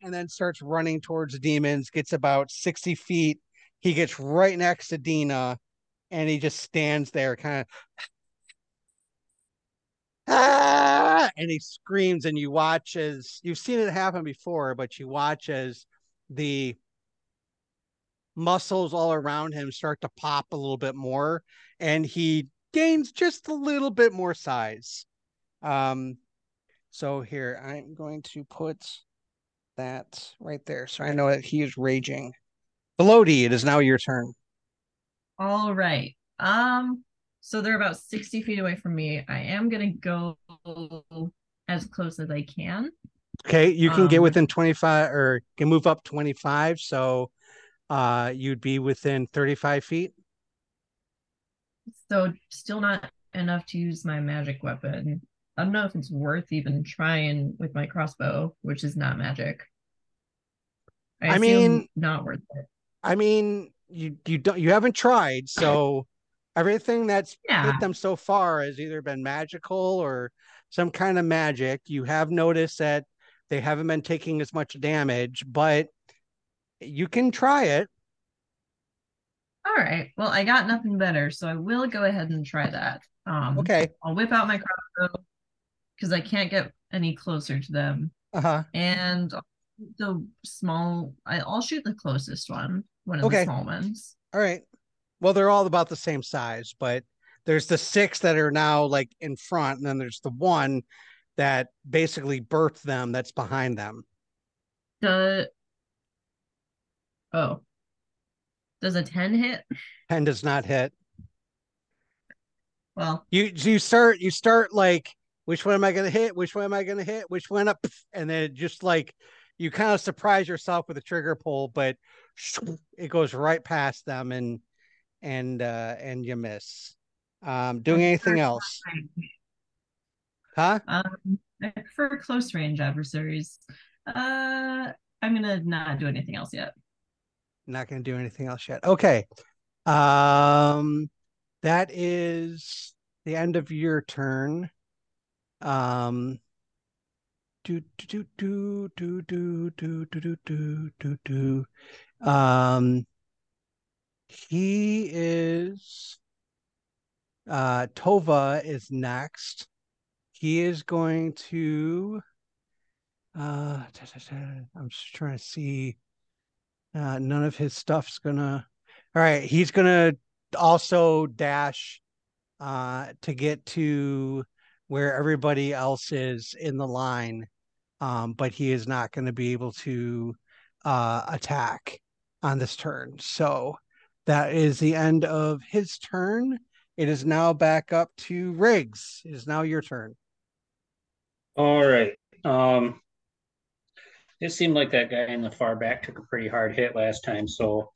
and then starts running towards the demons gets about 60 feet he gets right next to Dina and he just stands there kind of ah! and he screams and you watch as you've seen it happen before but you watch as the muscles all around him start to pop a little bit more and he gains just a little bit more size um so here i'm going to put that right there so i know that he is raging Velody, it is now your turn All right. Um, so they're about 60 feet away from me. I am gonna go as close as I can. okay you can get Um, within 25 or can move up 25 so uh you'd be within 35 feet So still not enough to use my magic weapon. I don't know if it's worth even trying with my crossbow, which is not magic. I, I mean- not worth it. I mean, you you don't you haven't tried, so everything that's Yeah. hit them so far has either been magical or some kind of magic. You have noticed that they haven't been taking as much damage, but you can try it. All right. Well, I got nothing better, so I will go ahead and try that. Um, Okay. I'll whip out my crossbow because I can't get any closer to them. Uh-huh. And the small, I, I'll shoot the closest one, one of Okay. the small ones. All right. Well, they're all about the same size, but there's the six that are now like in front, and then there's the one that basically birthed them that's behind them. The oh, does a ten hit? 10 does not hit. Well, You you start you start like which one am I gonna hit? Which one am I gonna hit? Which one up? And then just like you kind of surprise yourself with a trigger pull, but it goes right past them and and uh and you miss. Um doing anything else? Huh? um, I prefer close range adversaries. Uh, I'm gonna not do anything else yet. Not gonna do anything else yet. Okay. Um that is the end of your turn. Um do do do do do do do do do do do. Um he is uh Tova is next. He is going to uh. I'm just trying to see uh none of his stuff's gonna all right, he's gonna also dash uh to get to where everybody else is in the line. Um, but he is not going to be able to uh attack on this turn. So that is the end of his turn. It is now back up to Riggs. It is now your turn. All right. Um, it seemed like that guy in the far back took a pretty hard hit last time, so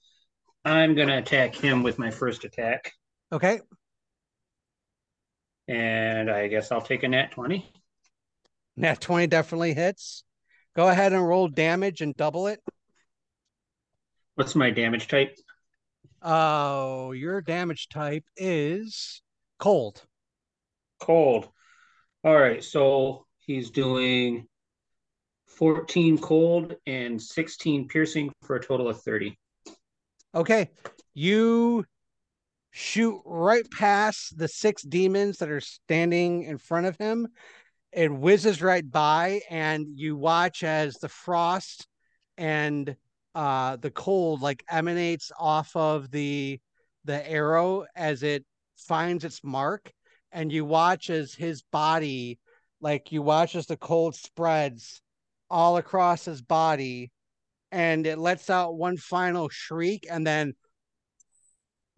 I'm gonna attack him with my first attack, Okay. and I guess I'll take a nat twenty. Nat 20 definitely hits. Go ahead and roll damage and double it. What's my damage type? Oh, your damage type is cold. Cold. All right, so he's doing fourteen cold and sixteen piercing for a total of thirty. Okay. You shoot right past the six demons that are standing in front of him. It whizzes right by, and you watch as the frost and uh the cold like emanates off of the the arrow as it finds its mark and you watch as his body like you watch as the cold spreads all across his body and it lets out one final shriek and then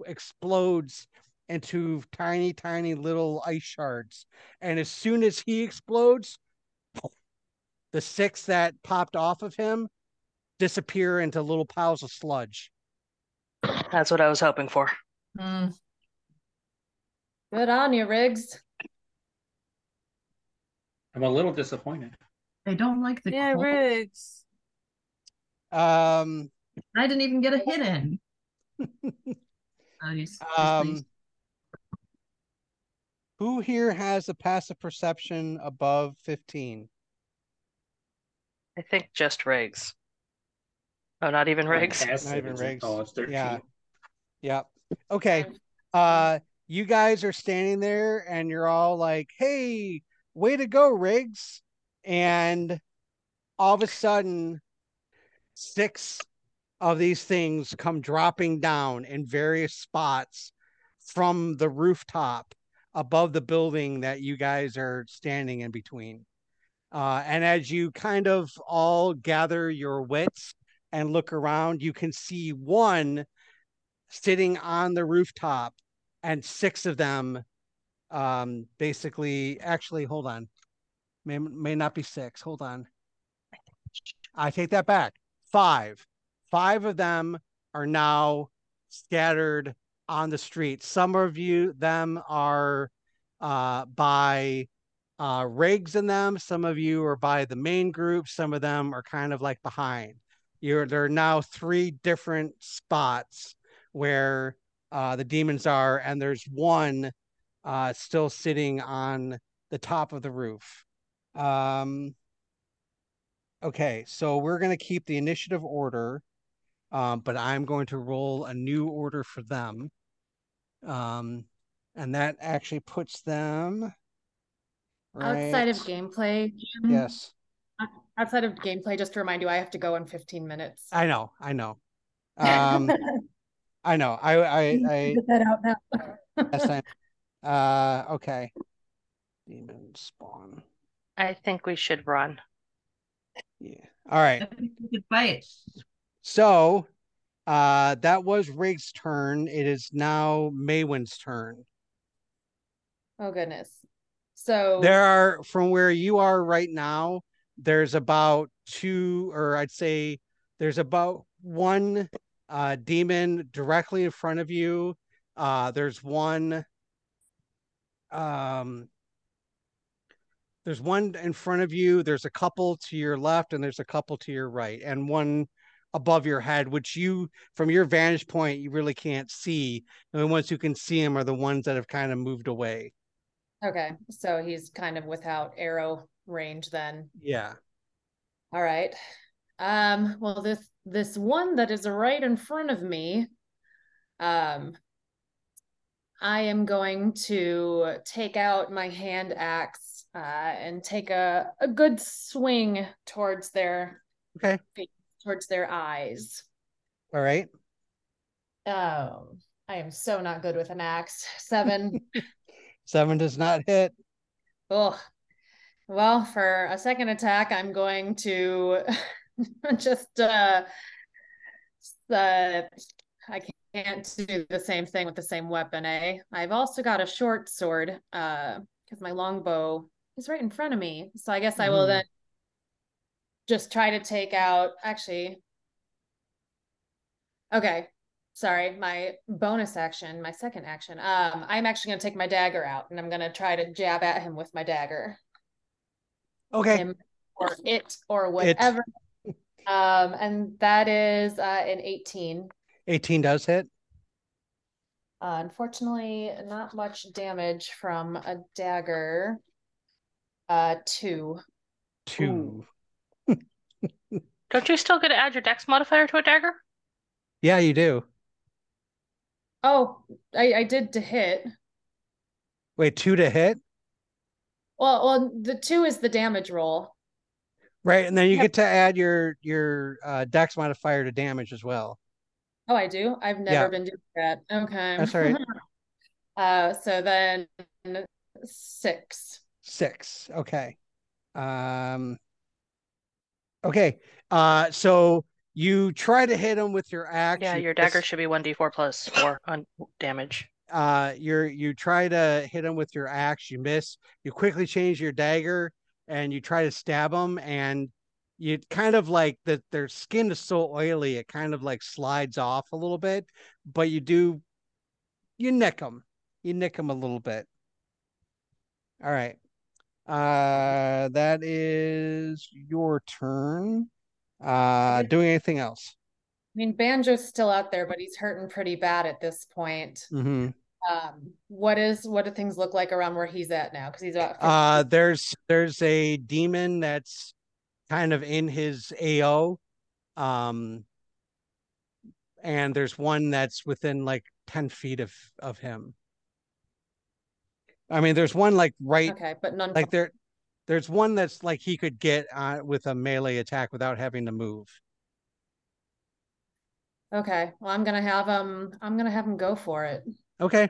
explodes into tiny tiny little ice shards. And as soon as he explodes the six that popped off of him disappear into little piles of sludge That's what I was hoping for. Hmm, Good on you, Riggs. I'm a little disappointed. I don't like the yeah, cold. Riggs. um I didn't even get a hit in. Oh, yes, yes, um who here has a passive perception above 15 I think just Riggs. Oh, not even Riggs. Passive, Not even is it? Riggs. Oh, it's thirteen. Yeah. Yep. Okay. Uh you guys are standing there and you're all like, "Hey, way to go, Riggs." And all of a sudden six of these things come dropping down in various spots from the rooftop above the building that you guys are standing in between. Uh, and as you kind of all gather your wits and look around, you can see one sitting on the rooftop and six of them um basically actually hold on. May may not be six hold on. I take that back. Five. Five of them are now scattered on the street. Some of you them are uh by uh Riggs in them. Some of you are by the main group. Some of them are kind of like behind you're there are now three different spots where uh, the demons are, and there's one uh, still sitting on the top of the roof. Um, okay, so we're going to keep the initiative order, um, but I'm going to roll a new order for them. Um, and that actually puts them Outside of gameplay, Yes, outside of gameplay, just to remind you, I have to go in 15 minutes. I know, I know. Um, I know. I I I Get that out now. yes, I uh okay. Demon spawn. I think we should run. Yeah. All right. I think fight. So uh that was Riggs' turn. It is now Maywen's turn. Oh goodness. So There are from where you are right now, there's about two, or I'd say there's about one uh demon directly in front of you. Uh there's one um there's one in front of you, there's a couple to your left, and there's a couple to your right, and one above your head, which you from your vantage point you really can't see. The ones who can see them are the ones that have kind of moved away. okay, so he's kind of without arrow range then. Yeah. All right. Um, well, this this one that is right in front of me, um, I am going to take out my hand axe uh, and take a, a good swing towards their Okay. towards their eyes. All right. Um, I am so not good with an axe. Seven. Seven does not hit. Oh, well, for a second attack, I'm going to just uh, uh I can't do the same thing with the same weapon, eh? I've also got a short sword, uh, because my longbow is right in front of me. So I guess I will Mhm. then just try to take out actually. Okay. Sorry, my bonus action, my second action. Um, I'm actually gonna take my dagger out and I'm gonna try to jab at him with my dagger. Okay. Him or it or whatever. Um, and that is uh an 18. 18 does hit. Uh, unfortunately, not much damage from a dagger. Uh, two. Two. Don't you still get to add your dex modifier to a dagger? Yeah, you do. Oh, I, I did to hit. Wait, two to hit? Well, well, the two is the damage roll. Right. And then you Yeah. get to add your your uh dex modifier to damage as well. Oh, I do. I've never Yeah. been doing that. Okay. That's all right. Uh, so then six. Six. Okay. Um okay. Uh so you try to hit him with your axe. Yeah, your dagger miss. should be 1d4 plus 4 on damage. Uh you're you try to hit him with your axe you miss you quickly change your dagger and you try to stab him and you kind of like that their skin is so oily it kind of like slides off a little bit but you do you nick him you nick him a little bit. All right. Uh that is your turn. Uh doing anything else mean, Banjo's still out there, but he's hurting pretty bad at this point. mm-hmm. Um, what is what do things look like around where he's at now? Because he's about 50 Uh, there's there's a demon that's kind of in his AO, um, and there's one that's within like ten feet of of him. I mean, there's one like right, okay, but none like there, there's one that's like he could get uh, with a melee attack without having to move. Okay, well, I'm gonna have him. I'm gonna have him go for it. Okay,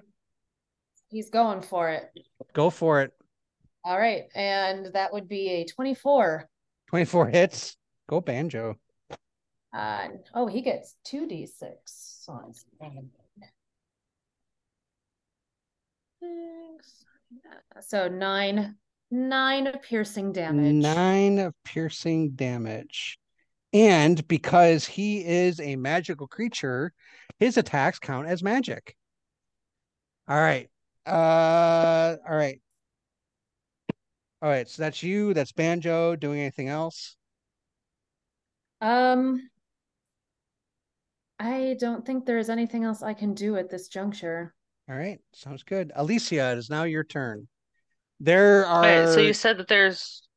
He's going for it. go for it. All right, and that would be a 24. Twenty four hits. Go banjo. Uh, oh, he gets 2d6. So it's Six. So nine, nine piercing damage. Nine of piercing damage. And because he is a magical creature, his attacks count as magic. All right. Uh all right. All right, so that's you, that's Banjo doing anything else? Um, I don't think there is anything else I can do at this juncture. All right, sounds good. Alicia, it is now your turn. There are Wait, so you said that there's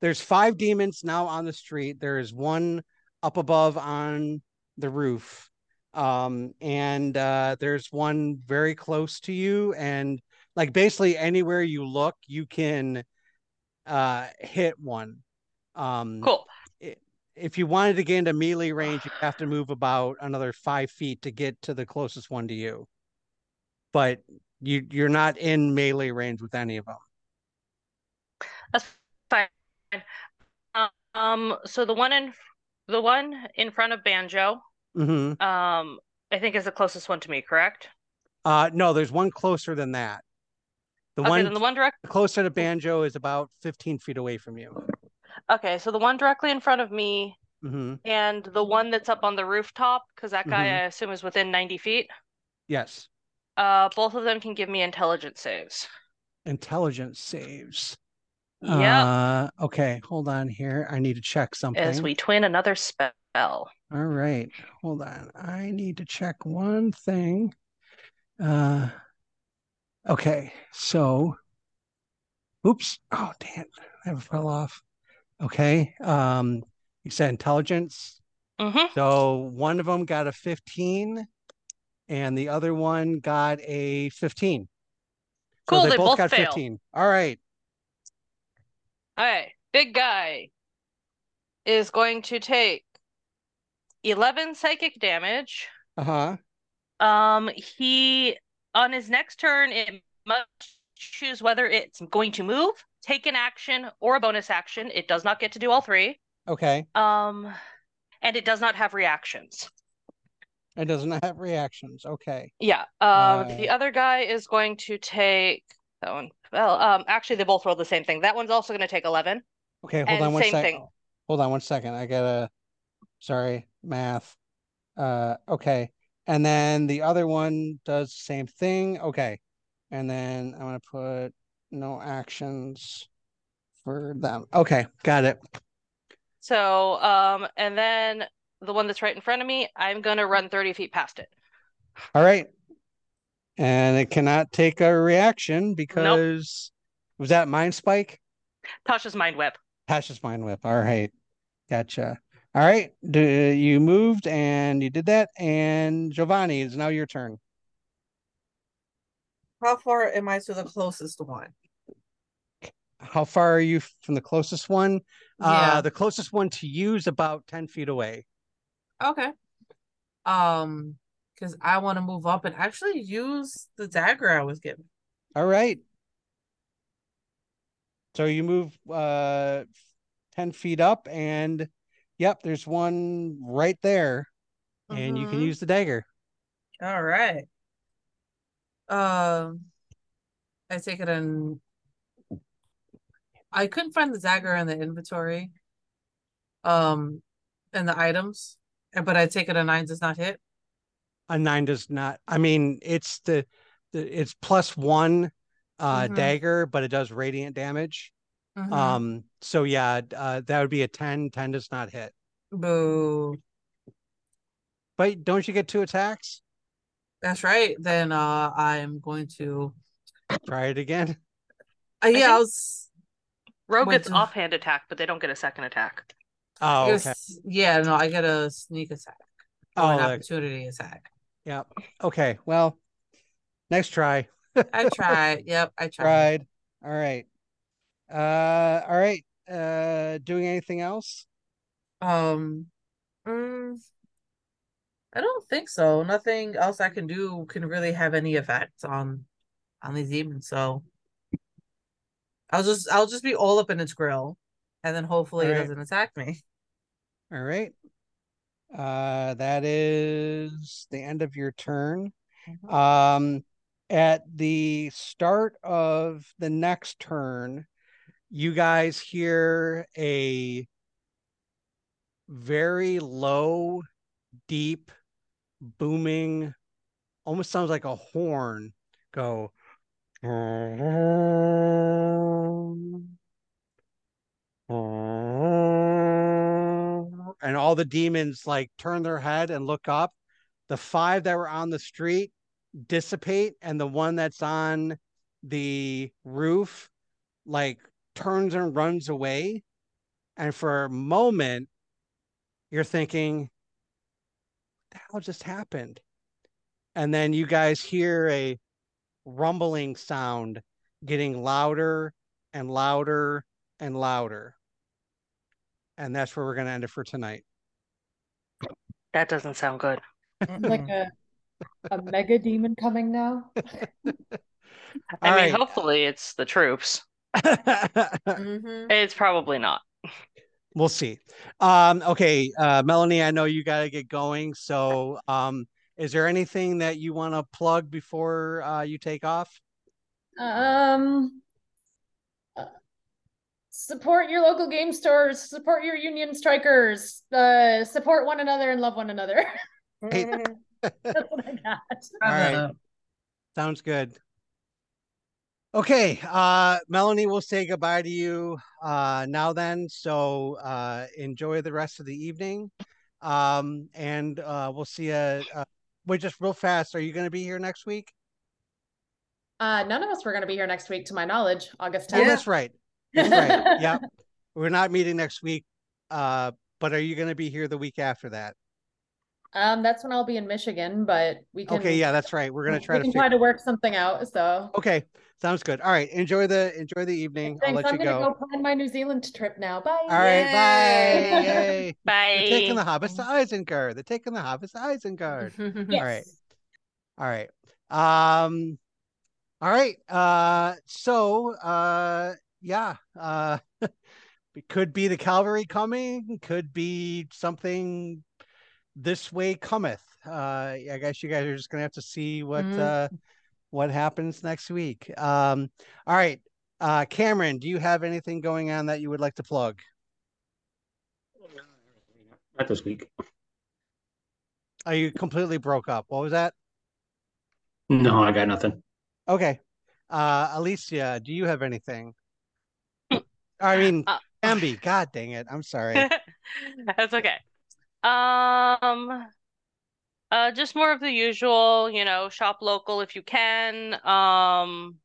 there's five demons now on the street. There is one up above on the roof. Um, and uh, there's one very close to you, and like basically anywhere you look, you can uh hit one. Um, cool. if you wanted to get into melee range, you have to move about another five feet to get to the closest one to you. But you you're not in melee range with any of them. That's. Um, so the one in the one in front of Banjo, hmm um, I think is the closest one to me, correct? Uh, no, there's one closer than that. The Okay, one the one direct closer to Banjo is about 15 feet away from you. okay, so the one directly in front of me hmm and the one that's up on the rooftop, because that guy Mhm. I assume is within 90 feet. Yes. Uh, both of them can give me intelligence saves. Intelligence saves. Yep, Uh, okay, hold on here. I need to check something. as we twin another spell. All right, hold on. I need to check one thing. Uh, okay, so, oops. Oh, damn, that fell off. Okay, um, you said intelligence. Mm-hmm. So one of them got a 15 and the other one got a 15. So Cool, they they both both got fail. 15. All right. All right, big guy is going to take 11 psychic damage. Uh-huh. Um, he on his next turn, it must choose whether it's going to move, take an action, or a bonus action. It does not get to do all three. Okay. Um, and it does not have reactions. It does not have reactions. Okay. Yeah. Um, the Uh, other guy is going to take that one. Well, um, actually, they both rolled the same thing. That one's also going to take 11. Okay, hold And on one same sec. thing. Hold on one second. I gotta, sorry, math. Uh, okay. And then the other one does the same thing. Okay. And then I'm gonna put no actions for them. Okay, got it. So, um, and then the one that's right in front of me, I'm going to run 30 feet past it. All right. And it cannot take a reaction because was that mind spike? Tasha's mind whip. Tasha's mind whip. All right. Gotcha. All right. Do you moved and you did that? And Giovanni, it's now your turn. How far am I to the closest one? How far are you from the closest one? Yeah. Uh, the closest one to you is about 10 feet away. Okay. Um, because I want to move up and actually use the dagger I was given. All right. So you move uh 10 feet up and yep, there's one right there. And you can Mhm. use the dagger. All right. Um, I take it in. I couldn't find the dagger in the inventory. Um, and the items, but I take it a nine does not hit. A nine does not. I mean, it's the, the it's plus one uh Mhm. dagger, but it does radiant damage. Mhm. Um, so yeah, uh that would be a 10. 10 does not hit. Boo. But don't you get two attacks? That's right. Then uh, I'm going to. Try it again. Uh, yeah, I think- was. Rogue gets do- offhand attack, but they don't get a second attack. Oh, okay. Yeah, no, I get a sneak attack. Oh, an that- opportunity attack. Yeah. Okay. Well, next try. I tried. Yep, I tried. Tried. All right. Uh, all right. Uh, doing anything else? Um, mm, I don't think so. Nothing else I can do can really have any effect on on these demons. So I'll just I'll just be all up in its grill, and then hopefully it doesn't attack me. All right. Uh, that is the end of your turn. Mhm. Um, at the start of the next turn, you guys hear a very low, deep, booming, almost sounds like a horn go. And all the demons like turn their head and look up. The five that were on the street dissipate, and the one that's on the roof like turns and runs away. And for a moment, you're thinking, what the hell just happened? And then you guys hear a rumbling sound getting louder and louder and louder. And that's where we're going to end it for tonight. That doesn't sound good. Like a a mega demon coming now. I All mean, right. hopefully it's the troops. Mhm. It's probably not. we'll see. Um, okay, uh, Melanie, I know you got to get going. So, um, is there anything that you want to plug before uh, you take off? Um, support your local game stores, support your union strikers, uh, support one another and love one another. Hey. That's what I got. All right. Sounds good. Okay, uh, Melanie, we'll say goodbye to you uh, now then. So uh, enjoy the rest of the evening. Um, and uh, we'll see you. Uh, wait, just real fast. Are you going to be here next week? Uh, none of us were going to be here next week, to my knowledge. August Oh, 10th. that's right. That's right. Yeah. We're not meeting next week. Uh, but are you going to be here the week after that? Um, that's when I'll be in Michigan, but we can. Okay, yeah, that's right. We're going to try we to can figure. try to work something out. So Okay, sounds good. All right, enjoy the enjoy the evening. I'll let I'm you gonna go. go plan my New Zealand trip now. Bye. All right, bye. Yay. Yay. They're taking the hobbits to Isengard. They're taking the hobbits to Isengard. Yes. All right. All right. Um all right. Uh so uh yeah. Uh it could be the cavalry coming, could be something this way cometh. Uh I guess you guys are just gonna have to see what Mhm. uh what happens next week. Um all right. Uh Cameron, do you have anything going on that you would like to plug? Not this week. Are you completely broke up? What was that? No, I got nothing. Okay. Uh Alicia, do you have anything? I mean, Uh, Ambi, god dang it. I'm sorry. That's okay. Um, uh, just more of the usual, you know, shop local if you can. Um,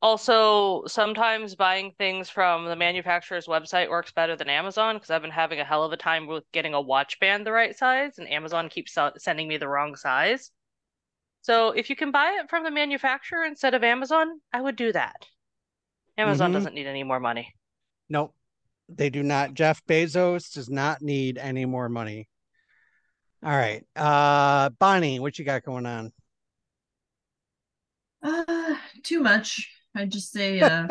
also sometimes buying things from the manufacturer's website works better than Amazon because I've been having a hell of a time with getting a watch band the right size, and Amazon keeps sel- sending me the wrong size. So if you can buy it from the manufacturer instead of Amazon, I would do that. Amazon Mhm. doesn't need any more money. Nope. They do not. Jeff Bezos does not need any more money. All right. Uh Bonnie, what you got going on? Uh, too much. I'd just say, uh,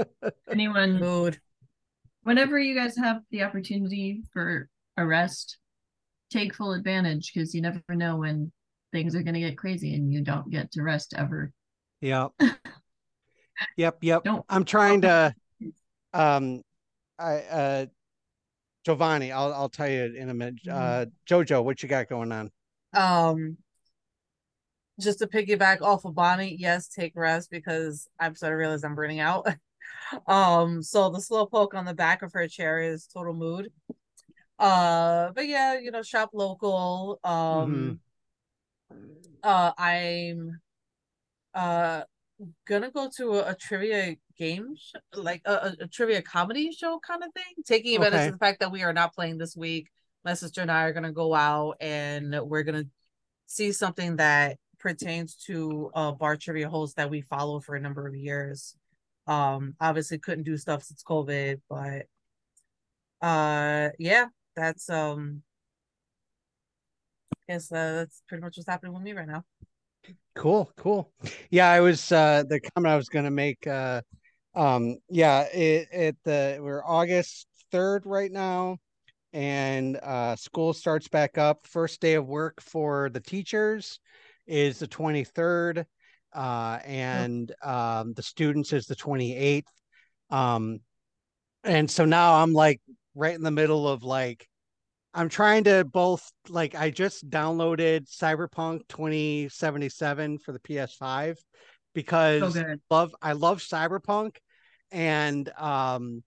anyone, Mood. whenever you guys have the opportunity for a rest, take full advantage because you never know when things are going to get crazy and you don't get to rest ever. Yep. Yep, yep. Don't- I'm trying to um I uh Giovanni, I'll I'll tell you in a minute. Uh Jojo, what you got going on? Um, just to piggyback off of Bonnie, yes, take rest because I'm starting to realize I'm burning out. um, so the slow poke on the back of her chair is total mood. Uh, but yeah, you know, shop local. Um, uh, I'm uh gonna go to a, a trivia game, sh- like a, a, trivia comedy show kind of thing. Taking advantage Okay. of the fact that we are not playing this week, my sister and I are gonna go out and we're gonna see something that pertains to a bar trivia host that we follow for a number of years. Um, obviously couldn't do stuff since COVID, but uh, yeah, that's um, I guess uh, that's pretty much what's happening with me right now. Cool, cool. Yeah, I was uh the comment I was gonna make uh um yeah, it it the we're August 3rd right now and uh school starts back up. First day of work for the teachers is the 23rd uh and um the students is the 28th. Um and so now I'm like right in the middle of like I'm trying to both like I just downloaded Cyberpunk 2077 for the PS5 So because love I love Cyberpunk and um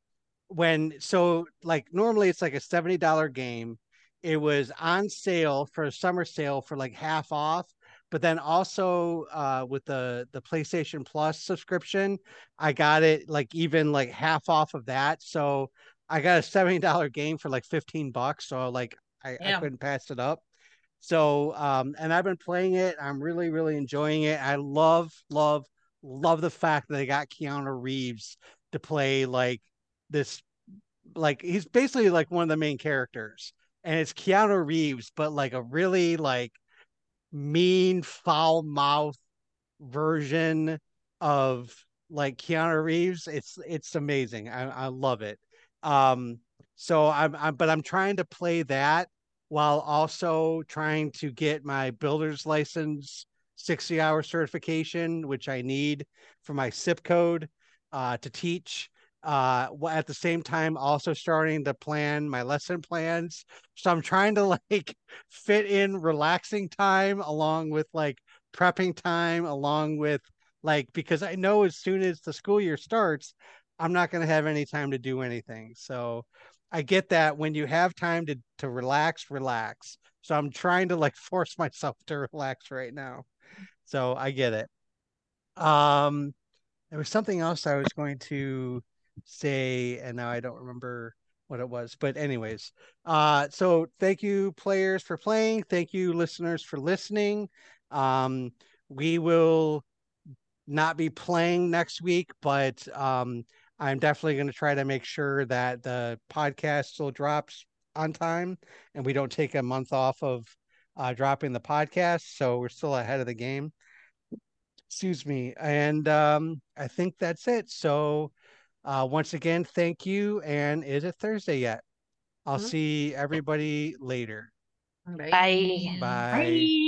when so like normally it's like a $70 game. It was on sale for a summer sale for like half off but then also uh with the the PlayStation Plus subscription I got it like even like half off of that. So I got a $70 game for like 15 bucks so like I, I couldn't pass it up so um and I've been playing it I'm really really enjoying it I love love love the fact that they got Keanu Reeves to play like this like he's basically like one of the main characters, and it's Keanu Reeves, but like a really like mean, foul mouth version of like Keanu Reeves. It's it's amazing. I, I love it. Um, so I'm, I'm but I'm trying to play that while also trying to get my builder's license 60 hour certification, which I need for my CIP code uh, to teach. Uh, at the same time, also starting to plan my lesson plans. So I'm trying to like fit in relaxing time along with like prepping time, along with like, because I know as soon as the school year starts, I'm not going to have any time to do anything. So I get that when you have time to to relax, relax. So I'm trying to like force myself to relax right now. So I get it. Um there was something else I was going to say and now I don't remember what it was. But anyways, uh so thank you players for playing. Thank you listeners for listening. Um we will not be playing next week, but um I'm definitely going to try to make sure that the podcast still drops on time and we don't take a month off of uh, dropping the podcast. So we're still ahead of the game. Excuse me. And um, I think that's it. So uh, once again, thank you. And is it Thursday yet? I'll Mhm. see everybody later. Bye. Bye. Bye.